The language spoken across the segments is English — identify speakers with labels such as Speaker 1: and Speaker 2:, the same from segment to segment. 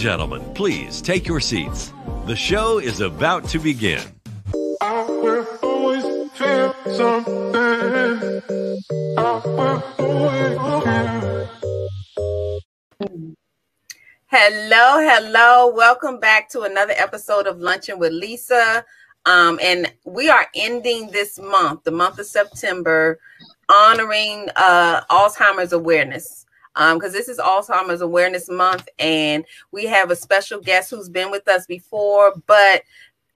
Speaker 1: Ladies and gentlemen, please take your seats. The show is about to begin. I will always feel something. I will
Speaker 2: always Hello, hello. Welcome back to another episode of Luncheon with Lisa. Um, and we are ending this month, the month of September, honoring uh, Alzheimer's awareness because um, this is Alzheimer's Awareness Month, and we have a special guest who's been with us before. But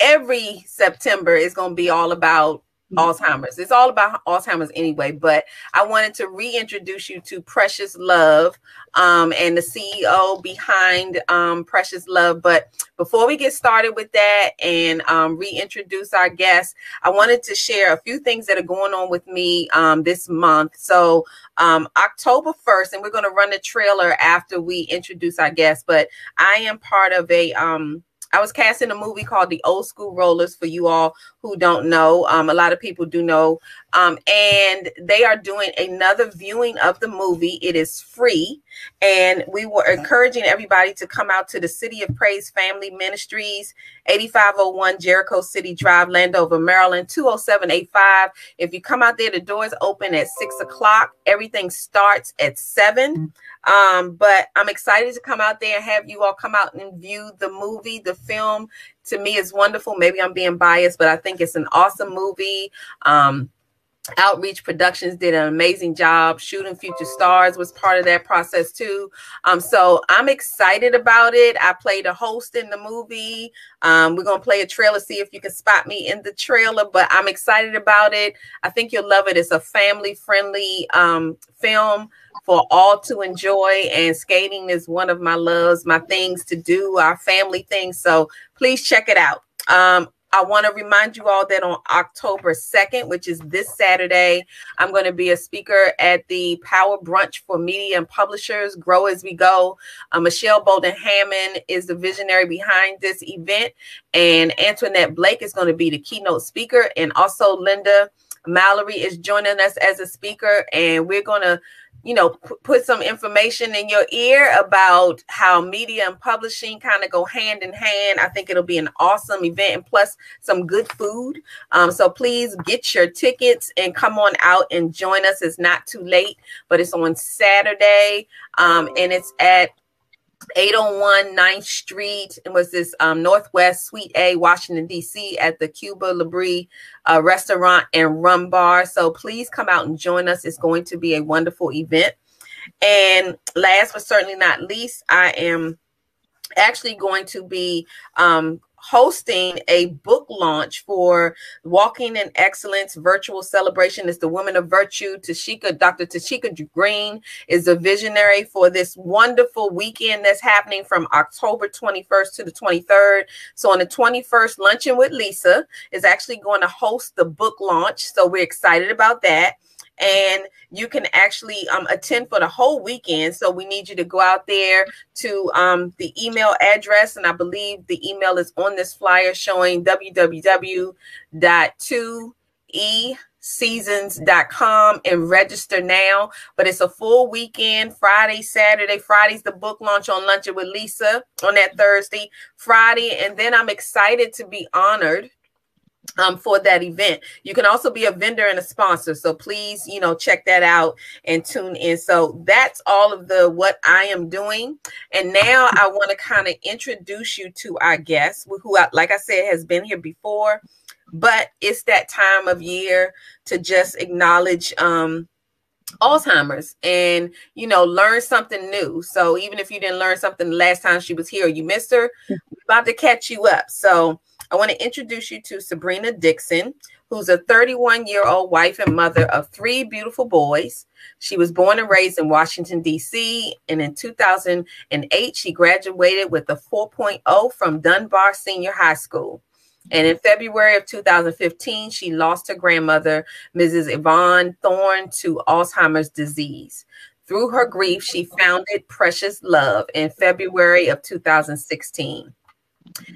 Speaker 2: every September is going to be all about Alzheimer's. It's all about Alzheimer's anyway, but I wanted to reintroduce you to Precious Love um, and the CEO behind um, Precious Love. But before we get started with that and um, reintroduce our guests, I wanted to share a few things that are going on with me um, this month. So, um, October 1st, and we're going to run the trailer after we introduce our guests, but I am part of a um, I was cast in a movie called The Old School Rollers for you all who don't know. Um, a lot of people do know. Um, and they are doing another viewing of the movie. It is free. And we were encouraging everybody to come out to the City of Praise Family Ministries, 8501 Jericho City Drive, Landover, Maryland, 20785. If you come out there, the doors open at six o'clock. Everything starts at seven. Um, but I'm excited to come out there and have you all come out and view the movie. The film to me is wonderful. Maybe I'm being biased, but I think it's an awesome movie. Um, Outreach Productions did an amazing job. Shooting Future Stars was part of that process too. Um, so I'm excited about it. I played a host in the movie. Um, we're gonna play a trailer, see if you can spot me in the trailer. But I'm excited about it. I think you'll love it. It's a family-friendly um, film for all to enjoy. And skating is one of my loves, my things to do, our family things. So please check it out. Um, I want to remind you all that on October 2nd, which is this Saturday, I'm going to be a speaker at the Power Brunch for Media and Publishers, Grow As We Go. Uh, Michelle Bolden Hammond is the visionary behind this event, and Antoinette Blake is going to be the keynote speaker, and also Linda Mallory is joining us as a speaker, and we're going to you know, p- put some information in your ear about how media and publishing kind of go hand in hand. I think it'll be an awesome event and plus some good food. Um, so please get your tickets and come on out and join us. It's not too late, but it's on Saturday um, and it's at 801 9th Street. and was this um, Northwest Suite A, Washington, D.C., at the Cuba Libre uh, restaurant and rum bar. So please come out and join us. It's going to be a wonderful event. And last but certainly not least, I am actually going to be um, hosting a book launch for Walking in Excellence virtual celebration. It's the Women of Virtue. Tashika, Dr. Tashika Green is a visionary for this wonderful weekend that's happening from October 21st to the 23rd. So on the 21st, Luncheon with Lisa is actually going to host the book launch. So we're excited about that and you can actually um, attend for the whole weekend. So we need you to go out there to um, the email address, and I believe the email is on this flyer showing www.2eseasons.com and register now. But it's a full weekend, Friday, Saturday. Friday's the book launch on Luncheon with Lisa on that Thursday, Friday, and then I'm excited to be honored um, for that event. You can also be a vendor and a sponsor. So please, you know, check that out and tune in. So that's all of the what I am doing. And now I want to kind of introduce you to our guest, who, like I said, has been here before. But it's that time of year to just acknowledge um, Alzheimer's and you know learn something new. So even if you didn't learn something last time she was here, you missed her. We're about to catch you up. So I want to introduce you to Sabrina Dixon, who's a 31 year old wife and mother of three beautiful boys. She was born and raised in Washington, D.C., and in 2008, she graduated with a 4.0 from Dunbar Senior High School. And in February of 2015, she lost her grandmother, Mrs. Yvonne Thorne, to Alzheimer's disease. Through her grief, she founded Precious Love in February of 2016.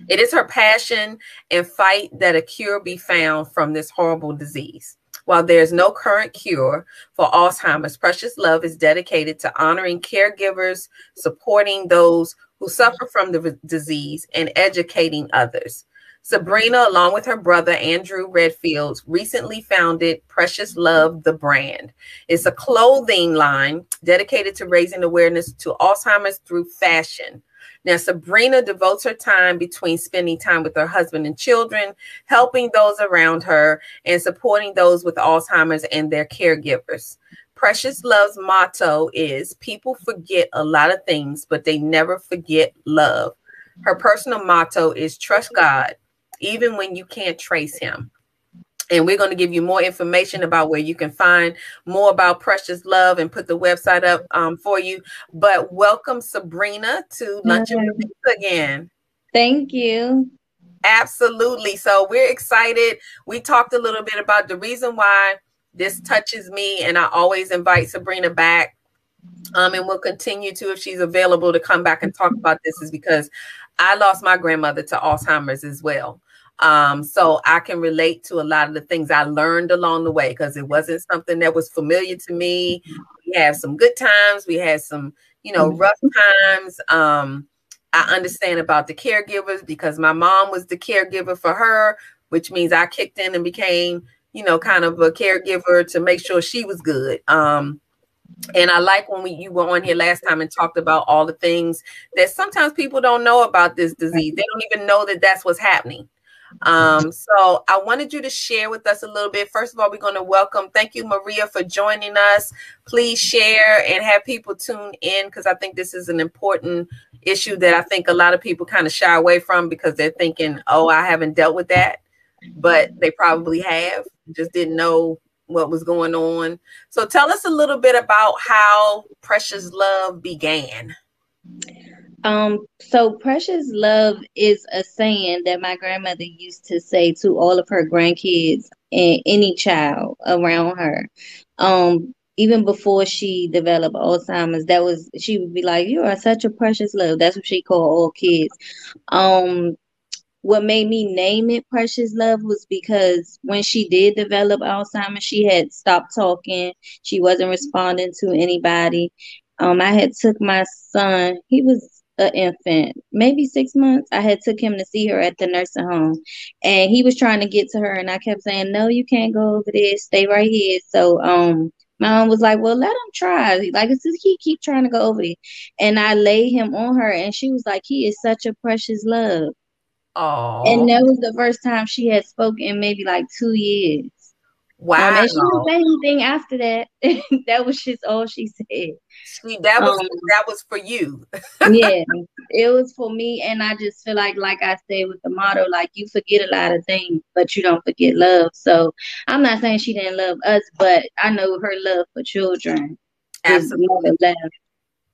Speaker 2: It is her passion and fight that a cure be found from this horrible disease. While there is no current cure for Alzheimer's, Precious Love is dedicated to honoring caregivers, supporting those who suffer from the disease and educating others. Sabrina, along with her brother Andrew Redfield, recently founded Precious Love, the brand. It's a clothing line dedicated to raising awareness to Alzheimer's through fashion. Now, Sabrina devotes her time between spending time with her husband and children, helping those around her, and supporting those with Alzheimer's and their caregivers. Precious Love's motto is People forget a lot of things, but they never forget love. Her personal motto is Trust God, even when you can't trace Him. And we're going to give you more information about where you can find more about Precious Love and put the website up um, for you. But welcome, Sabrina, to Luncheon with again.
Speaker 3: Thank you.
Speaker 2: Absolutely. So we're excited. We talked a little bit about the reason why this touches me, and I always invite Sabrina back. Um, and we'll continue to if she's available to come back and talk about this, is because I lost my grandmother to Alzheimer's as well. Um, so I can relate to a lot of the things I learned along the way because it wasn't something that was familiar to me. We had some good times, we had some, you know, rough times. Um, I understand about the caregivers because my mom was the caregiver for her, which means I kicked in and became, you know, kind of a caregiver to make sure she was good. Um, and I like when we you were on here last time and talked about all the things that sometimes people don't know about this disease. They don't even know that that's what's happening. Um, so I wanted you to share with us a little bit. First of all, we're going to welcome, thank you, Maria, for joining us. Please share and have people tune in because I think this is an important issue that I think a lot of people kind of shy away from because they're thinking, oh, I haven't dealt with that. But they probably have, just didn't know what was going on. So tell us a little bit about how Precious Love began.
Speaker 3: Um, so precious love is a saying that my grandmother used to say to all of her grandkids and any child around her. Um, even before she developed Alzheimer's, that was she would be like, "You are such a precious love." That's what she called all kids. Um, what made me name it Precious Love was because when she did develop Alzheimer's, she had stopped talking. She wasn't responding to anybody. Um, I had took my son. He was an infant, maybe six months. I had took him to see her at the nursing home, and he was trying to get to her, and I kept saying, "No, you can't go over there. Stay right here." So, um, my mom was like, "Well, let him try. Like, it's just he keep trying to go over there." And I laid him on her, and she was like, "He is such a precious love."
Speaker 2: Oh.
Speaker 3: And that was the first time she had spoken in maybe like two years.
Speaker 2: Wow. Um,
Speaker 3: and she didn't say anything after that. that was just all she said.
Speaker 2: See, that was um, that was for you.
Speaker 3: yeah, it was for me, and I just feel like, like I said with the motto, like you forget a lot of things, but you don't forget love. So I'm not saying she didn't love us, but I know her love for children.
Speaker 2: Absolutely.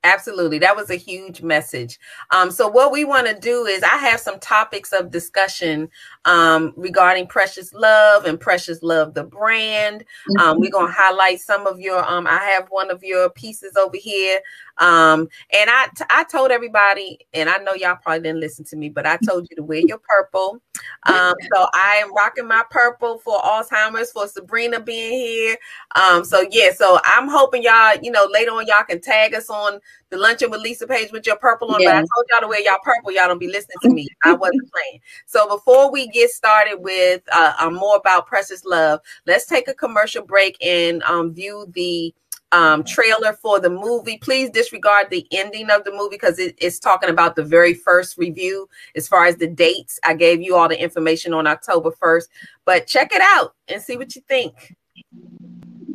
Speaker 2: Absolutely. That was a huge message. Um, so, what we want to do is, I have some topics of discussion um, regarding Precious Love and Precious Love, the brand. Um, we're going to highlight some of your, um, I have one of your pieces over here um, and I, t- I told everybody, and I know y'all probably didn't listen to me, but I told you to wear your purple. Um, so I am rocking my purple for Alzheimer's for Sabrina being here. Um, so yeah, so I'm hoping y'all, you know, later on y'all can tag us on the luncheon with Lisa page with your purple on. Yeah. But I told y'all to wear y'all purple. Y'all don't be listening to me. I wasn't playing. So before we get started with uh, uh, more about Precious Love, let's take a commercial break and um, view the um, trailer for the movie. Please disregard the ending of the movie because it, it's talking about the very first review as far as the dates. I gave you all the information on October 1st, but check it out and see what you think.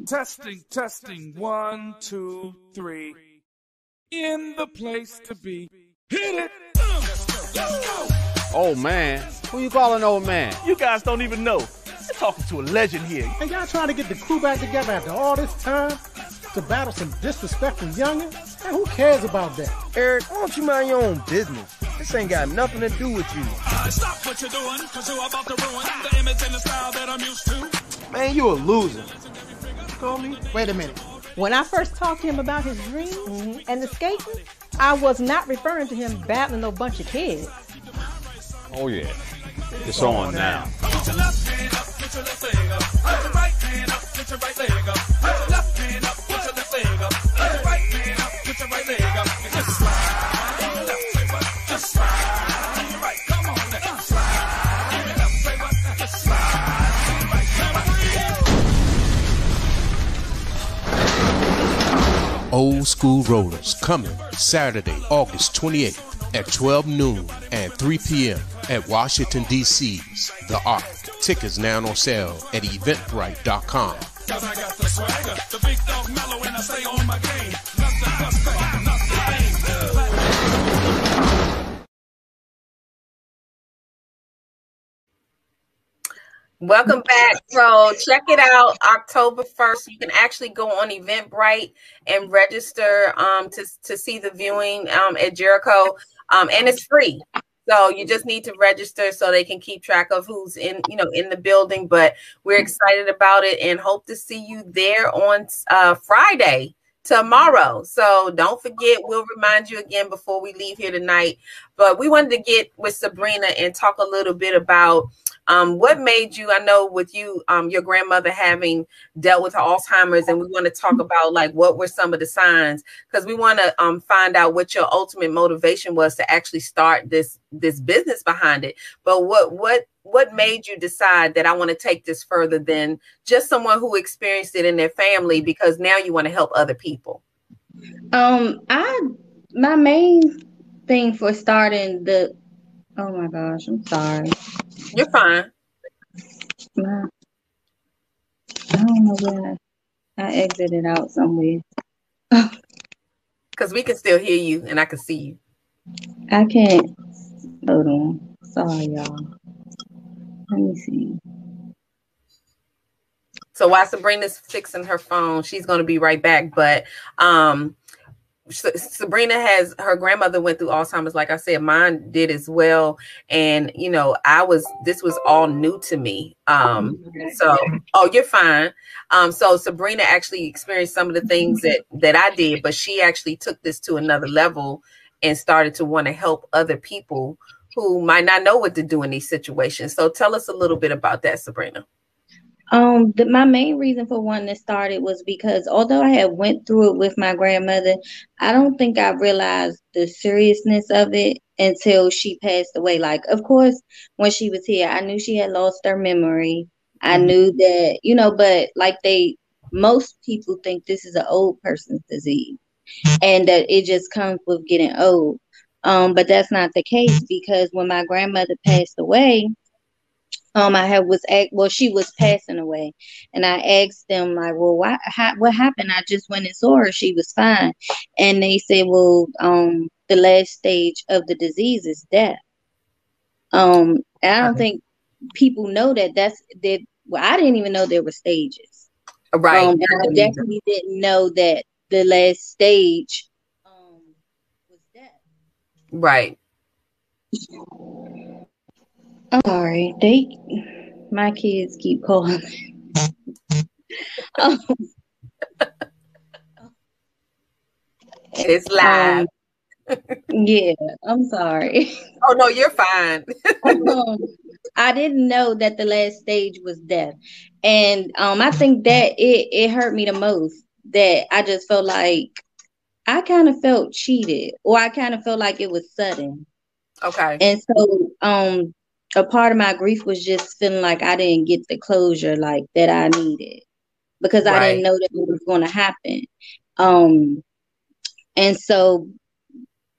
Speaker 4: Testing, testing, one, two, three. In the place to be. Hit it!
Speaker 5: Oh man, who you calling old man?
Speaker 6: You guys don't even know. You're talking to a legend here.
Speaker 7: And y'all trying to get the crew back together after all this time? To battle some disrespectful youngin'? And who cares about that?
Speaker 8: Eric, why don't you mind your own business? This ain't got nothing to do with you.
Speaker 9: Stop what you're doing, cause you're about to ruin the image and the style that I'm used to.
Speaker 8: Man, you a loser. Call me?
Speaker 7: Wait a minute.
Speaker 10: When I first talked to him about his dreams mm-hmm. and the skating, I was not referring to him battling a bunch of kids.
Speaker 5: Oh yeah. It's on now. Put
Speaker 11: Old School Rollers coming Saturday, August 28th at 12 noon and 3 p.m. at Washington, D.C.'s The Ark. Tickets now on sale at eventbrite.com.
Speaker 2: Welcome back. So check it out October 1st. You can actually go on Eventbrite and register um, to, to see the viewing um, at Jericho. Um, and it's free. So you just need to register so they can keep track of who's in, you know, in the building. But we're excited about it and hope to see you there on uh, Friday tomorrow. So don't forget, we'll remind you again before we leave here tonight. But we wanted to get with Sabrina and talk a little bit about um, what made you, I know with you, um, your grandmother having dealt with Alzheimer's, and we want to talk about like what were some of the signs because we want to um, find out what your ultimate motivation was to actually start this this business behind it. But what what what made you decide that I want to take this further than just someone who experienced it in their family because now you want to help other people?
Speaker 3: Um, I my main thing for starting the oh my gosh, I'm sorry.
Speaker 2: You're fine.
Speaker 3: My, I don't know where I, I exited out somewhere.
Speaker 2: Because we can still hear you and I can see you.
Speaker 3: I can't. Hold on. Sorry, y'all. Let me see.
Speaker 2: So while Sabrina's fixing her phone, she's going to be right back. But um, Sabrina has her grandmother went through Alzheimer's, like I said, mine did as well. And you know, I was this was all new to me. Um, so oh, you're fine. Um, so Sabrina actually experienced some of the things that that I did, but she actually took this to another level and started to want to help other people who might not know what to do in these situations. So tell us a little bit about that, Sabrina.
Speaker 3: Um, the, my main reason for wanting to start it was because although I had went through it with my grandmother, I don't think I realized the seriousness of it until she passed away. Like, of course, when she was here, I knew she had lost her memory. I
Speaker 2: Mm-hmm.
Speaker 3: knew that, you know, but like they, most people think this is an old person's disease and that it just comes with getting old. Um, but that's not the case because when my grandmother passed away, um, I had was act well, she was passing away, and I asked them like, well, why, what happened? I just went and saw her; she was fine, and they said, well, um, the last stage of the disease is death. Um, I don't think people know that. That's that. Well, I didn't even know there were stages.
Speaker 2: Right.
Speaker 3: Um, and I definitely didn't know that the last stage
Speaker 2: Right.
Speaker 3: I'm sorry. They, my kids keep calling. um,
Speaker 2: It's live.
Speaker 3: yeah, I'm sorry.
Speaker 2: oh no, you're fine.
Speaker 3: um, I didn't know that the last stage was death, and um, I think that it it hurt me the most. That I just felt like I kind of felt cheated, or I kind of felt like it was sudden.
Speaker 2: Okay.
Speaker 3: And so um a part of my grief was just feeling like I didn't get the closure like that I needed because I didn't know that it was going to happen. Um and so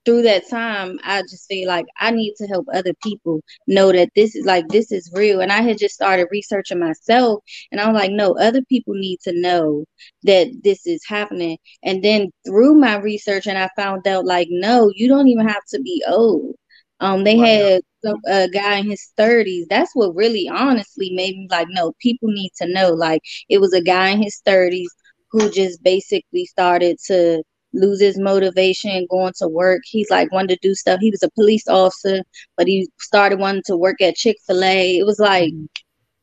Speaker 3: through that time I just feel like I need to help other people know that this is like this is real and I had just started researching myself and I'm like no other people need to know that this is happening and then through my research and I found out like no you don't even have to be old um, they had some, a guy in his thirties. That's what really, honestly, made me like, no, people need to know. Like, it was a guy in his thirties who just basically started to lose his motivation going to work. He's like wanted to do stuff. He was a police officer, but he started wanting to work at Chick Fil A. It was like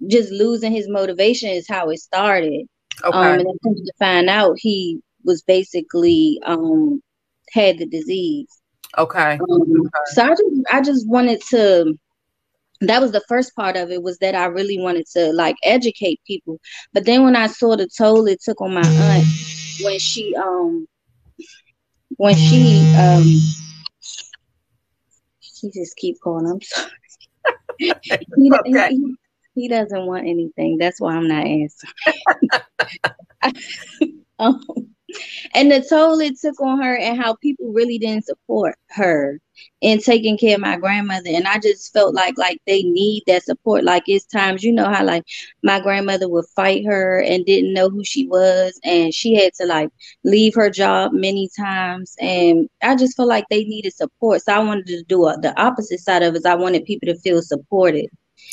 Speaker 3: just losing his motivation is how it started.
Speaker 2: Okay.
Speaker 3: Um, and then to find out, he was basically um had the disease.
Speaker 2: Okay.
Speaker 3: Um, so I just I just wanted to that was the first part of it was that I really wanted to like educate people. But then when I saw the toll it took on my aunt when she um when she um she just keep calling, I'm sorry. he, he, he, he doesn't want anything. That's why I'm not answering. um, and the toll it took on her and how people really didn't support her in taking care of my grandmother. And i just felt like like they need that support. Like it's times you know how like my grandmother would fight her and didn't know who she was and she had to like leave her job many times. And i just felt like they needed support. So i wanted to do a, the opposite side of it i wanted people to feel supported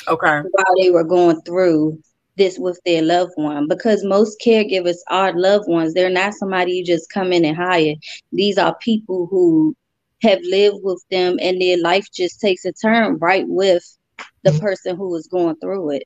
Speaker 2: okay.
Speaker 3: while they were going through this with their loved one. Because most caregivers are loved ones. They're not somebody you just come in and hire. These are people who have lived with them and their life just takes a turn right with the person who is going through it.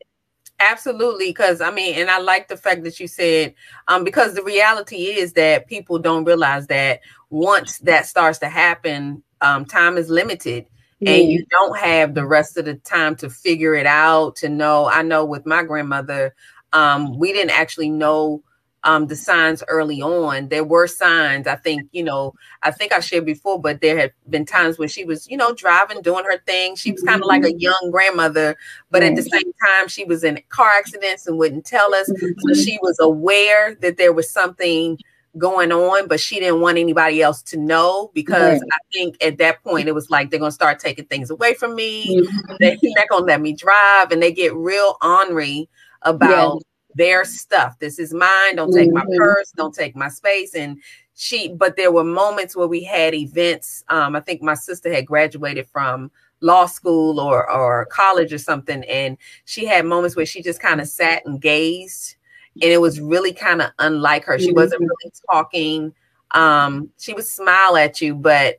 Speaker 2: Absolutely, because I mean, and I like the fact that you said, um, because the reality is that people don't realize that once that starts to happen, um, time is limited and you don't have the rest of the time to figure it out to know. I know with my grandmother um, we didn't actually know um, the signs early on there were signs i think you know i think i shared before but there had been times when she was you know driving doing her thing she was kind of like a
Speaker 3: Mm-hmm.
Speaker 2: young grandmother but at the same time she was in car accidents and wouldn't tell us so she was aware that there was something going on, but she didn't want anybody else to know because
Speaker 3: Right.
Speaker 2: I think at that point it was like they're gonna start taking things away from me.
Speaker 3: Mm-hmm.
Speaker 2: They're not gonna let me drive, and they get real ornery about their stuff. This is mine. Don't take my
Speaker 3: Mhm.
Speaker 2: purse. Don't take my space. And she, but there were moments where we had events. Um, I think my sister had graduated from law school or or college or something, and she had moments where she just kind of sat and gazed and it was really kind of unlike her. She wasn't
Speaker 3: Mhm.
Speaker 2: really talking. Um, she would smile at you, but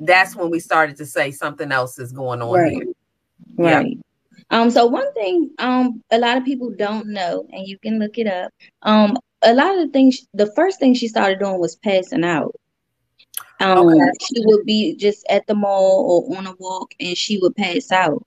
Speaker 2: that's when we started to say something else is going on
Speaker 3: Right.
Speaker 2: here. Yeah.
Speaker 3: Um, so one thing um a lot of people don't know, and you can look it up. Um, a lot of the things the first thing she started doing was passing out. Um,
Speaker 2: Okay.
Speaker 3: she would be just at the mall or on a walk and she would pass out.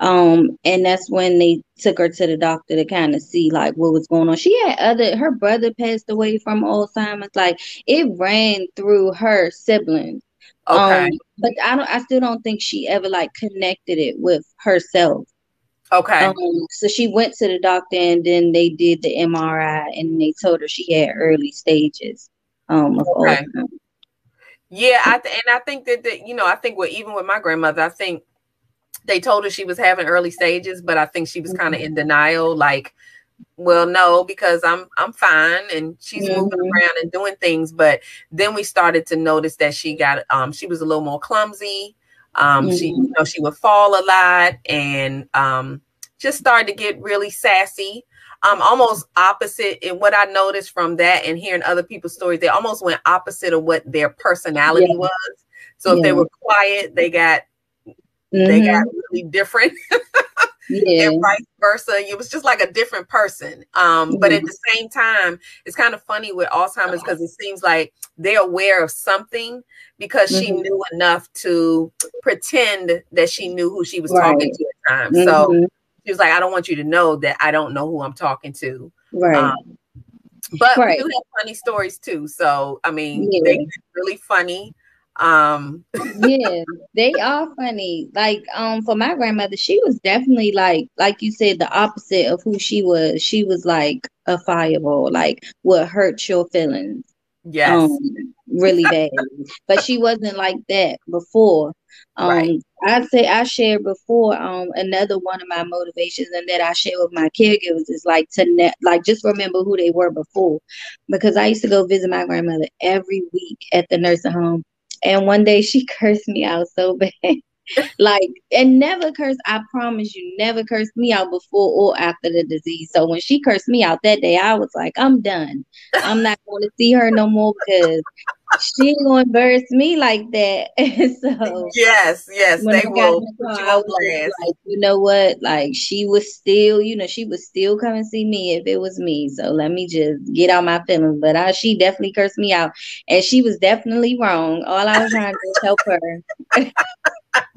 Speaker 3: Um, and that's when they took her to the doctor to kind of see like what was going on. She had other her brother passed away from Alzheimer's, like it ran through her siblings.
Speaker 2: Okay.
Speaker 3: Um, but I don't I still don't think she ever like connected it with herself.
Speaker 2: Okay.
Speaker 3: Um, so she went to the doctor and then they did the MRI and they told her she had early stages um of
Speaker 2: Okay. Yeah, I th- and I think that, that you know, I think what even with my grandmother, I think they told her she was having early stages, but I think she was kind of in denial, like, well, no, because I'm I'm fine, and she's moving
Speaker 3: Mhm.
Speaker 2: around and doing things. But then we started to notice that she got um she was a little more clumsy. Um, she
Speaker 3: Mhm.
Speaker 2: you know she would fall a lot and um just started to get really sassy. Um, almost opposite in what I noticed from that and hearing other people's stories, they almost went opposite of what their personality
Speaker 3: Yeah.
Speaker 2: was. So if they were quiet, they got they got
Speaker 3: Mhm.
Speaker 2: really different
Speaker 3: Yeah.
Speaker 2: and vice versa. It was just like a different person. Um, but at
Speaker 3: Mhm.
Speaker 2: the same time, it's kind of funny with Alzheimer's because it seems like they're aware of something because she
Speaker 3: Mhm.
Speaker 2: knew enough to pretend that she knew who she was talking to at times. So
Speaker 3: Mhm.
Speaker 2: she was like, I don't want you to know that I don't know who I'm talking to.
Speaker 3: Right.
Speaker 2: Um, but
Speaker 3: Right.
Speaker 2: we do have funny stories too. So I mean,
Speaker 3: Yeah.
Speaker 2: they get really funny. Um,
Speaker 3: yeah, they are funny. Like, um, for my grandmother, she was definitely like, like you said, the opposite of who she was. She was like a fireball, like what hurt your feelings.
Speaker 2: yes.
Speaker 3: Um, really bad. but she wasn't like that before. Um,
Speaker 2: Right.
Speaker 3: I'd say I shared before. Um, another one of my motivations, and that I share with my caregivers is like to ne- like just remember who they were before, because I used to go visit my grandmother every week at the nursing home, and one day she cursed me out so bad. like and never cursed i promise you never cursed me out before or after the disease so when she cursed me out that day i was like i'm done i'm not going to see her no more because she ain't gonna embarrass me like that so
Speaker 2: yes, yes, they
Speaker 3: I
Speaker 2: will
Speaker 3: the car,
Speaker 2: you
Speaker 3: I was like, you know what? Like she was still, you know, she would still come and see me if it was me. So let me just get out my feelings. But I, she definitely cursed me out, and she was definitely wrong. All I was trying to do was help her.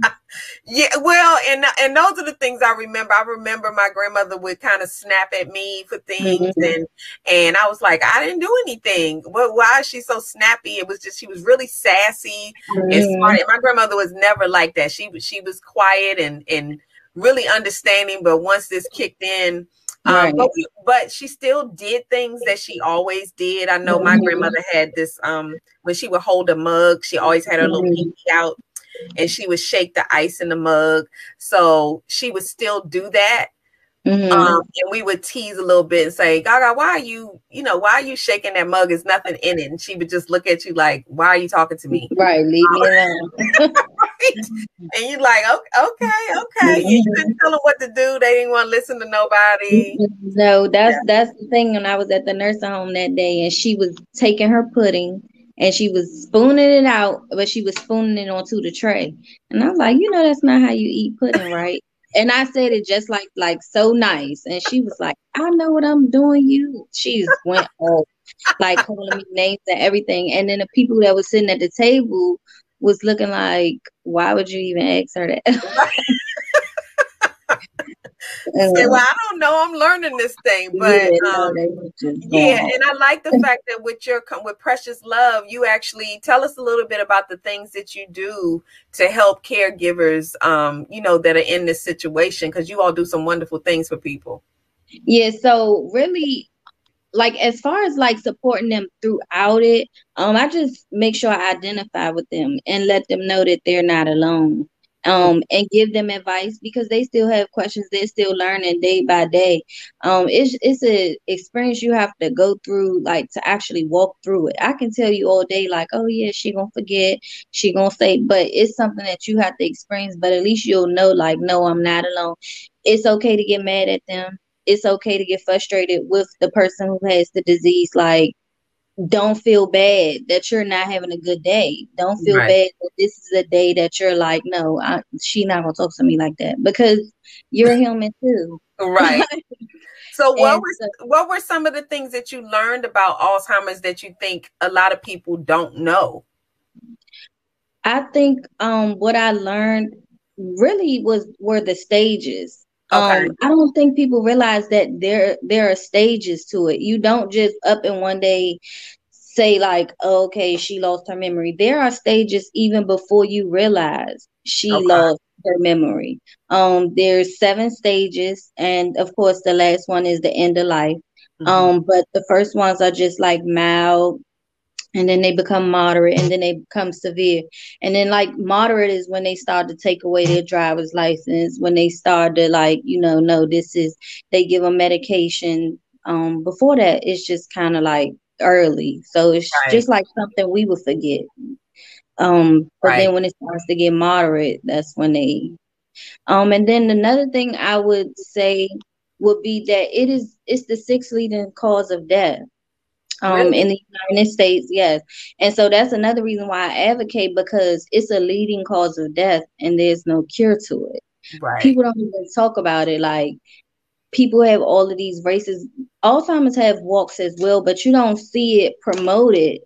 Speaker 2: Yeah, well, and and those are the things I remember. I remember my grandmother would kind of snap at me for things,
Speaker 3: Mhm.
Speaker 2: and and I was like, I didn't do anything. Well, why is she so snappy? It was just she was really sassy and
Speaker 3: Mhm.
Speaker 2: smart. And my grandmother was never like that. She was she was quiet and and really understanding. But once this kicked in, Um,
Speaker 3: Right.
Speaker 2: but we, but she still did things that she always did. I know my
Speaker 3: Mhm.
Speaker 2: grandmother had this um when she would hold a mug, she always had her little
Speaker 3: Mhm.
Speaker 2: pinky out and she would shake the ice in the mug. So she would still do that.
Speaker 3: Mhm.
Speaker 2: Um, and we would tease a little bit and say, Gaga, why are you, you know, why are you shaking that mug? There's nothing in it. And she would just look at you like, why are you talking to me?
Speaker 3: right, leave me alone.
Speaker 2: And you're like, okay, okay, okay. You couldn't tell them what to do. They didn't want to listen to nobody.
Speaker 3: No, that's that's the thing. When I was at the nursing home that day, and she was taking her pudding and she was spooning it out, but she was spooning it onto the tray. And I'm like, you know, that's not how you eat pudding, right? And I said it just like like so nice, and she was like, I know what I'm doing. You, she just went off, like calling me names and everything. And then the people that was sitting at the table was looking like, why would you even ask her that?
Speaker 2: Say, well, I don't know. I'm learning this thing, but
Speaker 3: Yeah,
Speaker 2: um,
Speaker 3: they were just
Speaker 2: yeah, and I like the fact that with your with Precious Love, you actually tell us a little bit about the things that you do to help caregivers, um, you know, that are in this situation because you all do some wonderful things for people.
Speaker 3: Yeah, so really like as far as like supporting them throughout it, um, I just make sure I identify with them and let them know that they're not alone. Um, and give them advice because they still have questions, they're still learning day by day. Um, it's it's an experience you have to go through, like to actually walk through it. I can tell you all day, like, oh yeah, she gonna forget, she gonna say, but it's something that you have to experience. But at least you'll know, like, no, I'm not alone. It's okay to get mad at them it's okay to get frustrated with the person who has the disease. Like, don't feel bad that you're not having a good day. Don't feel
Speaker 2: Right.
Speaker 3: bad that this is a day that you're like, no, I, she not gonna talk to me like that because you're a human too.
Speaker 2: Right. So what
Speaker 3: And
Speaker 2: were
Speaker 3: so-
Speaker 2: what were some of the things that you learned about Alzheimer's that you think a lot of people don't know?
Speaker 3: I think um what I learned really was were the stages.
Speaker 2: Okay.
Speaker 3: Um I don't think people realize that there there are stages to it. You don't just up in one day say like, oh, okay, she lost her memory. There are stages even before you realize she
Speaker 2: Okay.
Speaker 3: lost her memory. Um there's seven stages and of course the last one is the end of life.
Speaker 2: Mhm.
Speaker 3: Um but the first ones are just like mild and then they become moderate and then they become severe and then like moderate is when they start to take away their driver's license when they start to like you know no this is they give them medication um before that it's just kind of like early so it's
Speaker 2: Right.
Speaker 3: just like something we would forget um but
Speaker 2: Right.
Speaker 3: then when it starts to get moderate that's when they um and then another thing i would say would be that it is it's the sixth leading cause of death um
Speaker 2: Really?
Speaker 3: in the United States, yes. And so that's another reason why I advocate because it's a leading cause of death and there's no cure to it.
Speaker 2: Right.
Speaker 3: People don't even talk about it. Like people have all of these races. Alzheimer's have walks as well, but you don't see it promoted.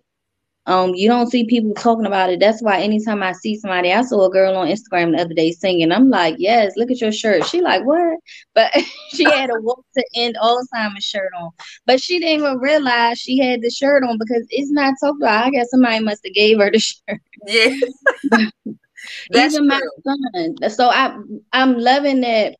Speaker 3: Um, you don't see people talking about it. That's why anytime I see somebody, I saw a girl on Instagram the other day singing. I'm like, yes, look at your shirt. She like, what? But she had a walk to end Alzheimer's shirt on. But she didn't even realize she had the shirt on because it's not talked about. I guess somebody must have gave her the shirt.
Speaker 2: Yeah. That's
Speaker 3: even my
Speaker 2: true.
Speaker 3: son. So I I'm loving that.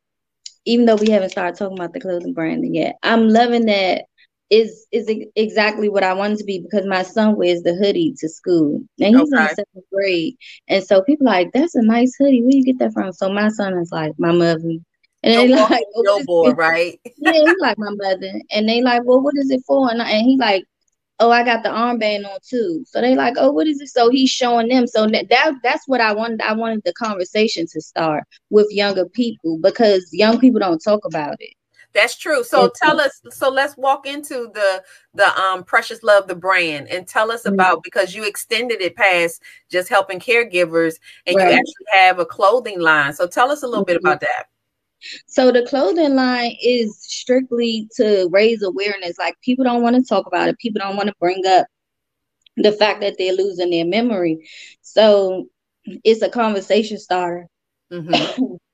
Speaker 3: Even though we haven't started talking about the clothing branding yet, I'm loving that. Is is exactly what I wanted to be because my son wears the hoodie to school and he's in seventh grade, and so people like that's a nice hoodie. Where you get that from? So my son is like my mother, and they
Speaker 2: Your
Speaker 3: like, "Oh,
Speaker 2: billboard,
Speaker 3: it?"
Speaker 2: right?
Speaker 3: yeah, he's like my mother, and they like, well, what is it for? And, I, and he like, oh, I got the armband on too. So they like, oh, what is it? So he's showing them. So that, that that's what I wanted. I wanted the conversation to start with younger people because young people don't talk about it.
Speaker 2: That's true. So tell us. So let's walk into the the um precious love the brand and tell us about because you extended it past just helping caregivers and
Speaker 3: Right.
Speaker 2: you actually have a clothing line. So tell us a little bit about that.
Speaker 3: So the clothing line is strictly to raise awareness. Like people don't want to talk about it. People don't want to bring up the fact that they're losing their memory. So it's a conversation starter.
Speaker 2: Mhm.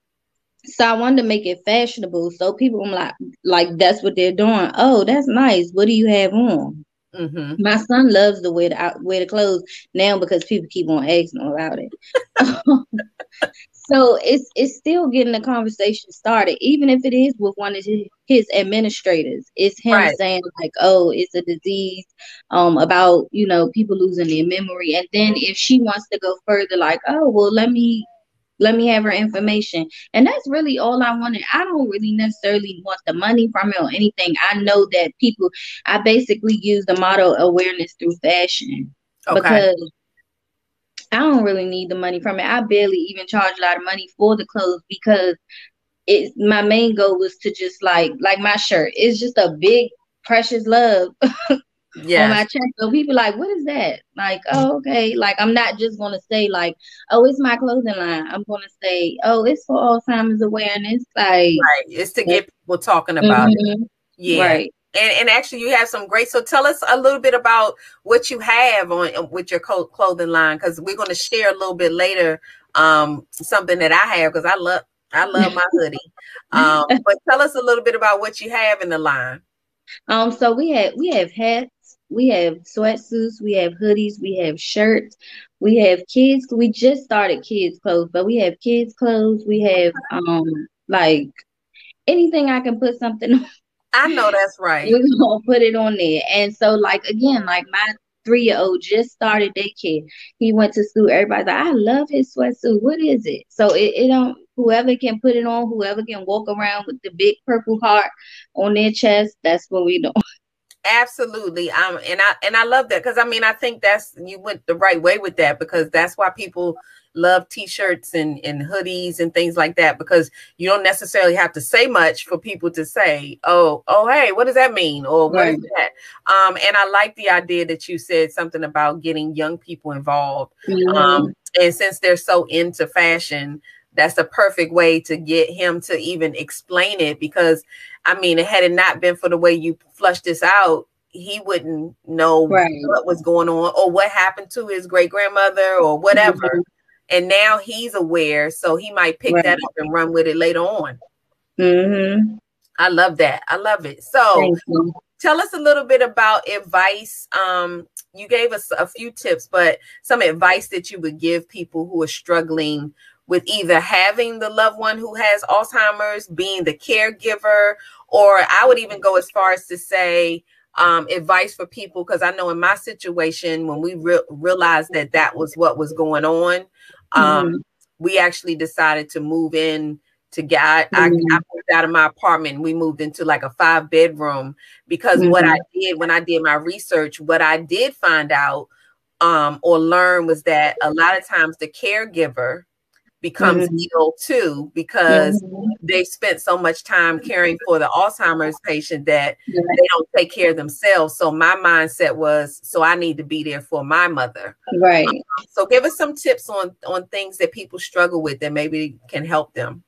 Speaker 3: So I wanted to make it fashionable. So people I'm like like that's what they're doing. Oh, that's nice. What do you have on?
Speaker 2: Mhm.
Speaker 3: My son loves to wear the wear the clothes now because people keep on asking about it. So it's it's still getting the conversation started, even if it is with one of his, his administrators. It's him
Speaker 2: Right.
Speaker 3: saying like, "Oh, it's a disease," um, about you know people losing their memory, and then if she wants to go further, like, "Oh, well, let me let me have her information," and that's really all I wanted. I don't really necessarily want the money from it or anything. I know that people. I basically use the motto awareness through fashion
Speaker 2: Okay.
Speaker 3: because I don't really need the money from it. I barely even charge a lot of money for the clothes because it's my main goal was to just like like my shirt. It's just a big precious love on my chest. So people like, what is that? Like, oh, okay. Like I'm not just gonna say like, oh, it's my clothing line. I'm gonna say, oh, it's for Alzheimer's awareness. Like
Speaker 2: Right. It's to get people talking about it.
Speaker 3: Mhm.
Speaker 2: Yeah.
Speaker 3: Right.
Speaker 2: And, and actually, you have some great. So tell us a little bit about what you have on with your clothing line, because we're going to share a little bit later. Um, something that I have because I love I love my hoodie. Um, but tell us a little bit about what you have in the line.
Speaker 3: Um, so we have we have hats, we have sweatsuits, we have hoodies, we have shirts, we have kids. We just started kids clothes, but we have kids clothes. We have um like anything I can put something on.
Speaker 2: I know that's right.
Speaker 3: We're gonna put it on there. And so like again, like my three year old just started daycare. He went to school. Everybody's like, I love his sweatsuit. What is it? So it, it don't whoever can put it on, whoever can walk around with the big purple heart on their chest, that's what we do.
Speaker 2: Absolutely. Um, and I and I love that because I mean I think that's you went the right way with that because that's why people love t-shirts and, and hoodies and things like that because you don't necessarily have to say much for people to say, oh, oh hey, what does that mean? Or what is
Speaker 3: Right.
Speaker 2: that? Um, and I like the idea that you said something about getting young people involved.
Speaker 3: Mhm.
Speaker 2: Um, and since they're so into fashion, that's a perfect way to get him to even explain it because I mean, had it not been for the way you flushed this out, he wouldn't know
Speaker 3: Right.
Speaker 2: what was going on or what happened to his great grandmother or whatever.
Speaker 3: Mhm.
Speaker 2: And now he's aware, so he might pick that up and run with it later on.
Speaker 3: Mhm.
Speaker 2: I love that. I love it. So tell us a little bit about advice. Um, you gave us a few tips, but some advice that you would give people who are struggling with either having the loved one who has Alzheimer's, being the caregiver, or I would even go as far as to say um, advice for people because I know in my situation when we re- realized that that was what was going on, um,
Speaker 3: Mhm.
Speaker 2: we actually decided to move in to get I, I, I
Speaker 3: Mhm.
Speaker 2: moved out of my apartment and we moved into like a five bedroom because what I
Speaker 3: Mm-hmm.
Speaker 2: did when I did my research, what I did find out um, or learn was that a lot of times the caregiver becomes
Speaker 3: Mhm.
Speaker 2: ill too because
Speaker 3: Mhm.
Speaker 2: they've spent so much time caring for the Alzheimer's patient that they don't take care of themselves. So my mindset was, so I need to be there for my mother.
Speaker 3: Right.
Speaker 2: So give us some tips on on things that people struggle with that maybe can help them.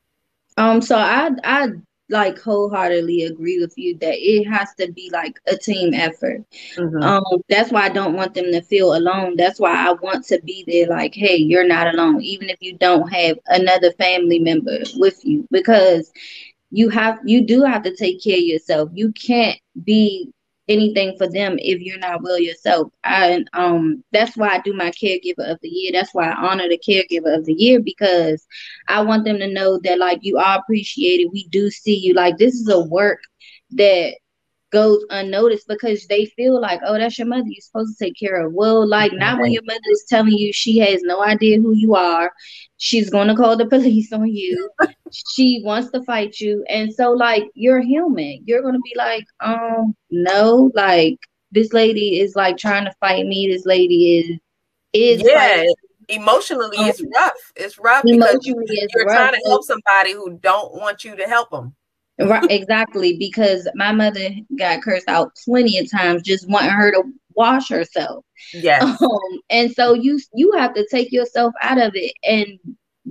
Speaker 3: Um, so I I like wholeheartedly agree with you that it has to be like a team effort.
Speaker 2: Mhm.
Speaker 3: Um, that's why I don't want them to feel alone. That's why I want to be there, like, hey, you're not alone, even if you don't have another family member with you, because you have you do have to take care of yourself. You can't be anything for them if you're not well yourself. I um that's why I do my caregiver of the year. That's why I honor the caregiver of the year because I want them to know that like you are appreciated. We do see you. Like this is a work that goes unnoticed because they feel like, oh, that's your mother. You're supposed to take care of. Well, like not when your mother is telling you she has no idea who you are. She's gonna call the police on you. she wants to fight you. And so like you're human. You're gonna be like, um, no, like this lady is like trying to fight me. This lady is is
Speaker 2: yeah, emotionally it's rough. It's rough because you, you're
Speaker 3: rough.
Speaker 2: trying to help somebody who don't want you to help them.
Speaker 3: Right, exactly. Because my mother got cursed out plenty of times just wanting her to wash herself.
Speaker 2: Yes.
Speaker 3: Um, and so you you have to take yourself out of it and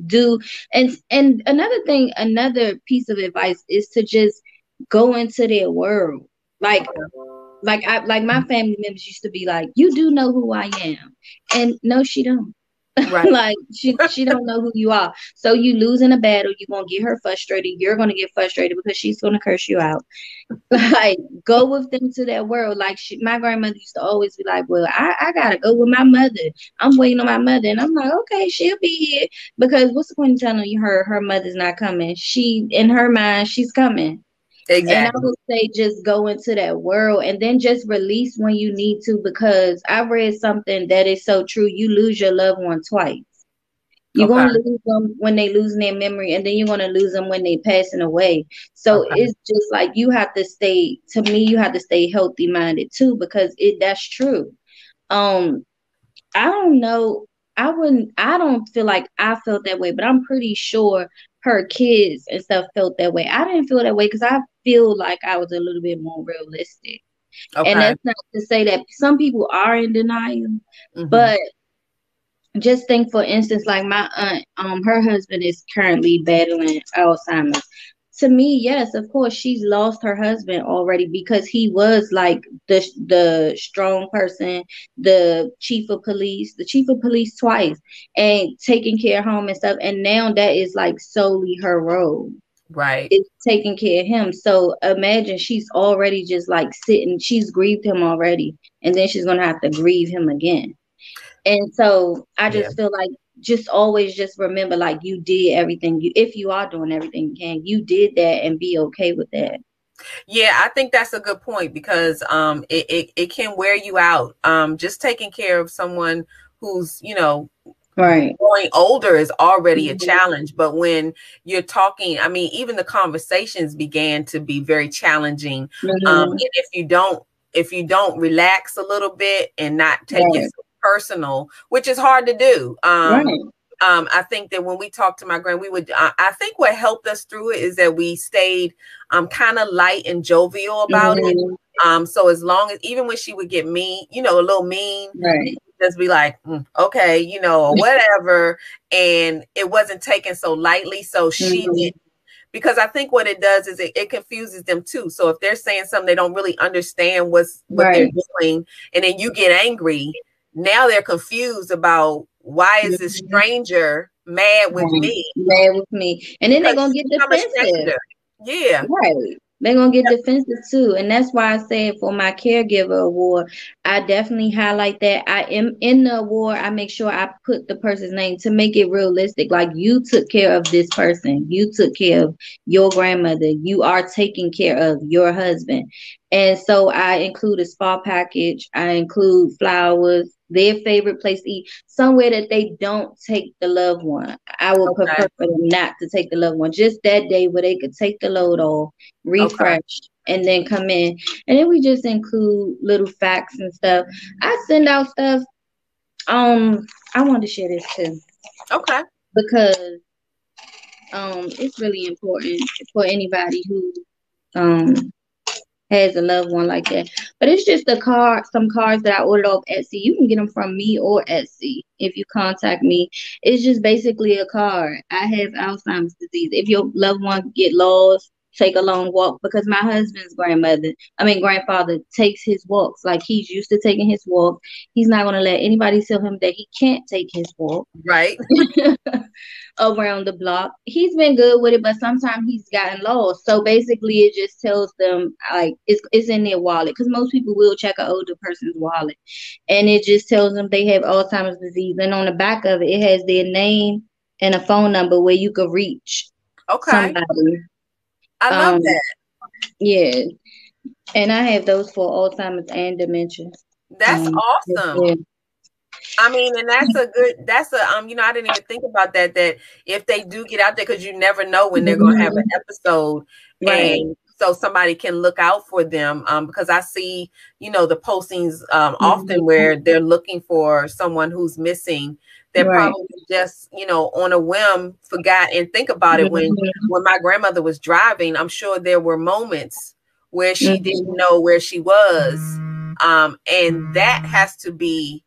Speaker 3: do and and another thing, another piece of advice is to just go into their world. Like like I like my family members used to be like, You do know who I am. And no, she don't. Right. like she she don't know who you are. So you lose in a battle, you're gonna get her frustrated. You're gonna get frustrated because she's gonna curse you out. like go with them to that world. Like she, my grandmother used to always be like, "Well, I, I gotta go with my mother. I'm waiting on my mother," and I'm like, "Okay, she'll be here." Because what's the point in telling you her her mother's not coming? She in her mind, she's coming. Exactly. And I would say just go into that world and then just release when you need to because I've read something that is so true. You lose your loved one twice. You're okay. gonna lose them when they lose their memory, and then you're gonna lose them when they passing away. So okay. it's just like you have to stay. To me, you have to stay healthy minded too, because it that's true. Um, I don't know. I wouldn't. I don't feel like I felt that way, but I'm pretty sure her kids and stuff felt that way. I didn't feel that way because I feel like I was a little bit more realistic. Okay. And that's not to say that some people are in denial, mm-hmm. but just think for instance, like my aunt, um, her husband is currently battling Alzheimer's to me, yes, of course, she's lost her husband already because he was like the the strong person, the chief of police, the chief of police twice, and taking care of home and stuff. And now that is like solely her role.
Speaker 2: Right.
Speaker 3: It's taking care of him. So imagine she's already just like sitting, she's grieved him already, and then she's gonna have to grieve him again. And so I just yeah. feel like just always just remember like you did everything you if you are doing everything you can you did that and be okay with that
Speaker 2: yeah i think that's a good point because um it, it, it can wear you out um just taking care of someone who's you know
Speaker 3: right
Speaker 2: growing older is already a mm-hmm. challenge but when you're talking i mean even the conversations began to be very challenging um, mm-hmm. um and if you don't if you don't relax a little bit and not take right. it personal, which is hard to do. Um, right. um, I think that when we talked to my grand, we would. Uh, I think what helped us through it is that we stayed um, kind of light and jovial about mm-hmm. it. Um, so as long as even when she would get mean, you know, a little mean,
Speaker 3: right.
Speaker 2: Just be like, mm, okay, you know, or whatever, and it wasn't taken so lightly. So she mm-hmm. did because I think what it does is it, it, confuses them too. So if they're saying something they don't really understand what's what right. they're doing, and then you get angry, now they're confused about why is this mm-hmm. stranger mad with me?
Speaker 3: Mad with me. And then they're gonna get defensive.
Speaker 2: Yeah.
Speaker 3: Right. They're gonna get defensive too. And that's why I said for my caregiver award, I definitely highlight that. I am in the award, I make sure I put the person's name to make it realistic. Like you took care of this person, you took care of your grandmother, you are taking care of your husband. And so I include a spa package, I include flowers, their favorite place to eat, somewhere that they don't take the loved one. I would okay. prefer for them not to take the loved one, just that day where they could take the load off, refresh, okay. and then come in. And then we just include little facts and stuff. I send out stuff. Um, I want to share this too.
Speaker 2: Okay.
Speaker 3: Because um it's really important for anybody who um has a loved one like that. But it's just a card, some cards that I ordered off Etsy. You can get them from me or Etsy if you contact me. It's just basically a card. I have Alzheimer's disease. If your loved one get lost, take a long walk because my husband's grandmother, I mean grandfather, takes his walks. Like he's used to taking his walk. He's not gonna let anybody tell him that he can't take his walk.
Speaker 2: Right.
Speaker 3: around the block. He's been good with it, but sometimes he's gotten lost. So basically it just tells them like it's it's in their wallet because most people will check an older person's wallet. And it just tells them they have Alzheimer's disease. And on the back of it, it has their name and a phone number where you could reach
Speaker 2: okay. somebody. I love um, that.
Speaker 3: Yeah. And I have those for Alzheimer's and dementia.
Speaker 2: That's um, awesome. Yeah. I mean, and that's a good. That's a um. You know, I didn't even think about that. That if they do get out there, because you never know when they're going to have an mm-hmm. episode, right. and so somebody can look out for them. Um, because I see, you know, the postings um often mm-hmm. where they're looking for someone who's missing. They're right. probably just, you know, on a whim forgot and think about it. When mm-hmm. when my grandmother was driving, I'm sure there were moments where she mm-hmm. didn't know where she was. Um, and that has to be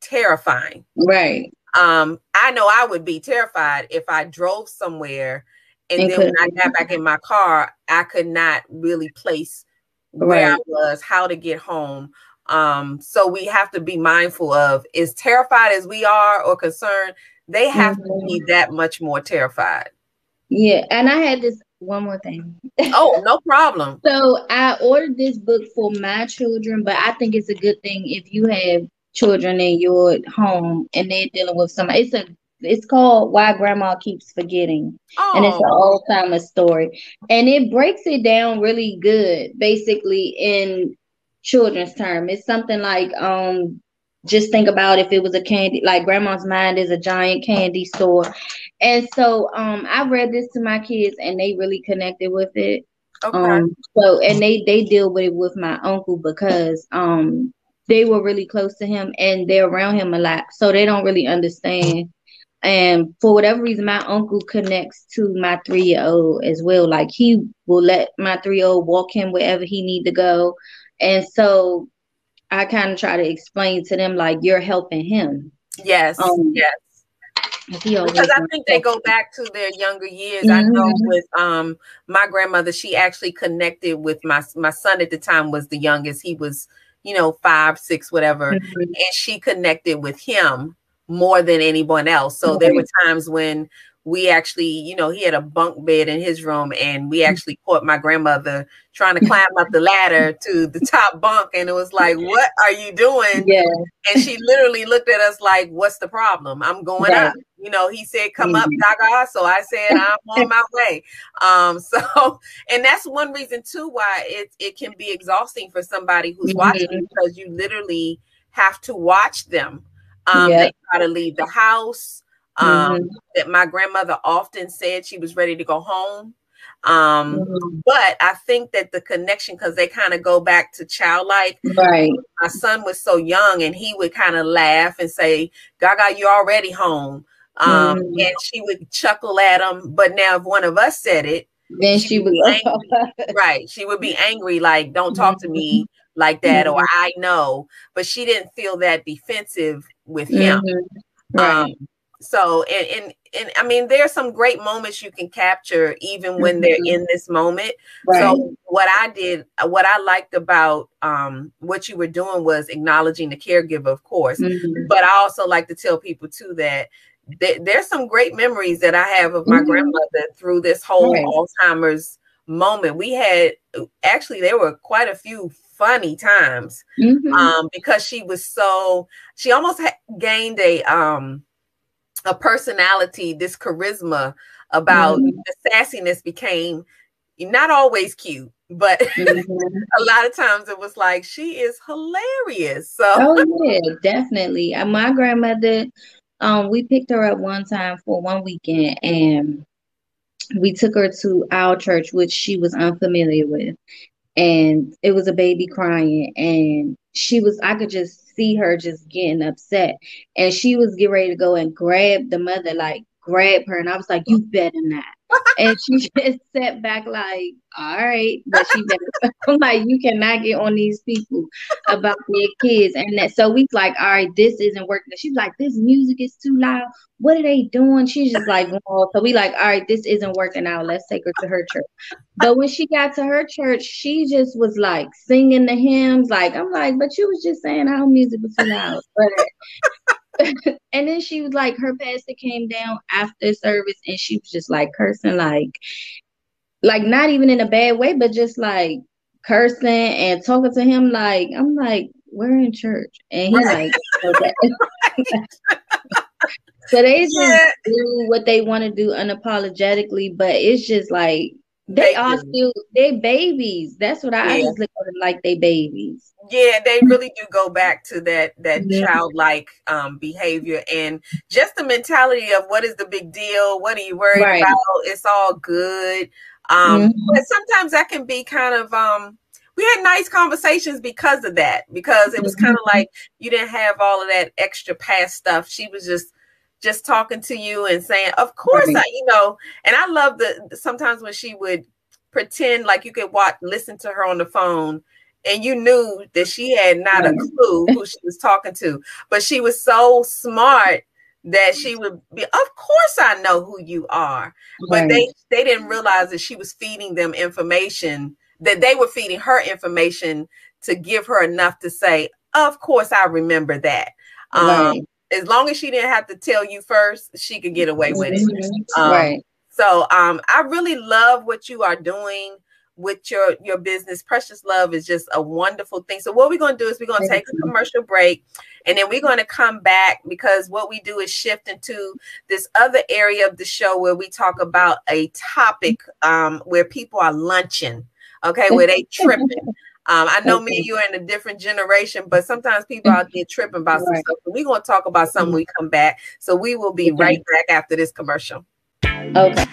Speaker 2: terrifying.
Speaker 3: Right.
Speaker 2: Um, I know I would be terrified if I drove somewhere and, and then when I got back in my car, I could not really place where right. I was, how to get home. Um, so we have to be mindful of as terrified as we are or concerned, they have mm-hmm. to be that much more terrified.
Speaker 3: Yeah, and I had this one more thing.
Speaker 2: oh, no problem.
Speaker 3: So I ordered this book for my children, but I think it's a good thing if you have children in your home and they're dealing with some. It's a it's called Why Grandma Keeps Forgetting. Oh. And it's an Alzheimer story. And it breaks it down really good, basically in children's term. It's something like um just think about if it was a candy like grandma's mind is a giant candy store. And so um i read this to my kids and they really connected with it. Okay. um so and they they deal with it with my uncle because um they were really close to him and they're around him a lot. So they don't really understand. And for whatever reason my uncle connects to my three-year-old as well. Like he will let my three-year-old walk him wherever he need to go and so I kind of try to explain to them like you're helping him.
Speaker 2: Yes. Um, yes. Because I think they go back to their younger years. Mm-hmm. I know mm-hmm. with um my grandmother, she actually connected with my my son at the time was the youngest. He was, you know, five, six, whatever, mm-hmm. and she connected with him more than anyone else. So there were times when we actually, you know, he had a bunk bed in his room, and we mm. actually caught my grandmother trying to climb up the ladder to the top bunk, and it was like, "What are you doing?"
Speaker 3: Yeah.
Speaker 2: And she literally looked at us like, "What's the problem? I'm going right. up." You know, he said, "Come mm-hmm. up, Gaga." So I said, "I'm on my way." Um, so, and that's one reason too why it it can be exhausting for somebody who's mm-hmm. watching because you literally have to watch them. Um, yep. They try to leave the house um, mm-hmm. that my grandmother often said she was ready to go home. Um, mm-hmm. but I think that the connection, because they kind of go back to childlike.
Speaker 3: Right.
Speaker 2: My son was so young, and he would kind of laugh and say, "Gaga, you're already home." Um, mm-hmm. and she would chuckle at him. But now, if one of us said it,
Speaker 3: then she, she would
Speaker 2: be angry. right. She would be angry, like, "Don't talk to me mm-hmm. like that," or. "I know." But she didn't feel that defensive with him. Mm-hmm. Right. Um, so and, and and I mean there are some great moments you can capture even when they're mm-hmm. in this moment. Right. So what I did, what I liked about um, what you were doing was acknowledging the caregiver, of course, mm-hmm. but I also like to tell people too that th- there's some great memories that I have of my mm-hmm. grandmother through this whole right. Alzheimer's moment. We had actually there were quite a few funny times mm-hmm. um, because she was so she almost ha- gained a um a personality, this charisma about mm-hmm. the sassiness became not always cute, but mm-hmm. a lot of times it was like she is hilarious. So
Speaker 3: oh yeah, definitely. Uh, my grandmother, um, we picked her up one time for one weekend and we took her to our church, which she was unfamiliar with. And it was a baby crying, and she was, I could just see her just getting upset. And she was getting ready to go and grab the mother, like grab her. And I was like, You better not. And she just sat back like, all right, but she. Like, you cannot get on these people about their kids, and that. So we like, all right, this isn't working. She's like, this music is too loud. What are they doing? She's just like, oh. so we like, all right, this isn't working out. Let's take her to her church. But when she got to her church, she just was like singing the hymns. Like I'm like, but you was just saying our music was too loud. But and then she was like, her pastor came down after service and she was just like cursing, like, like not even in a bad way, but just like cursing and talking to him. Like, I'm like, we're in church. And he's like, okay. so they just yeah. do what they want to do unapologetically, but it's just like they are still they babies. That's what I, yeah. I just look at them like they babies.
Speaker 2: Yeah, they really do go back to that that yeah. childlike um, behavior and just the mentality of what is the big deal? What are you worried right. about? It's all good. Um, mm-hmm. But sometimes that can be kind of um, we had nice conversations because of that because it was kind of mm-hmm. like you didn't have all of that extra past stuff. She was just just talking to you and saying, "Of course, right. I," you know. And I love the sometimes when she would pretend like you could watch, listen to her on the phone, and you knew that she had not right. a clue who she was talking to, but she was so smart that she would be. Of course, I know who you are, but they they didn't realize that she was feeding them information that they were feeding her information to give her enough to say, of course I remember that. Um,
Speaker 3: Right.
Speaker 2: As long as she didn't have to tell you first, she could get away with it. Um,
Speaker 3: right.
Speaker 2: So um, I really love what you are doing with your your business. Precious Love is just a wonderful thing. So what we're going to do is we're going to take a commercial break, and then we're going to come back because what we do is shift into this other area of the show where we talk about a topic um, where people are lunching. Okay, where they tripping. Um, I know me and you are in a different generation, but sometimes people mm-hmm. out there tripping about some
Speaker 3: Right.
Speaker 2: stuff. We're going to talk about something when mm-hmm. we come back. So we will be
Speaker 3: Okay.
Speaker 2: right back after this commercial.
Speaker 3: Okay.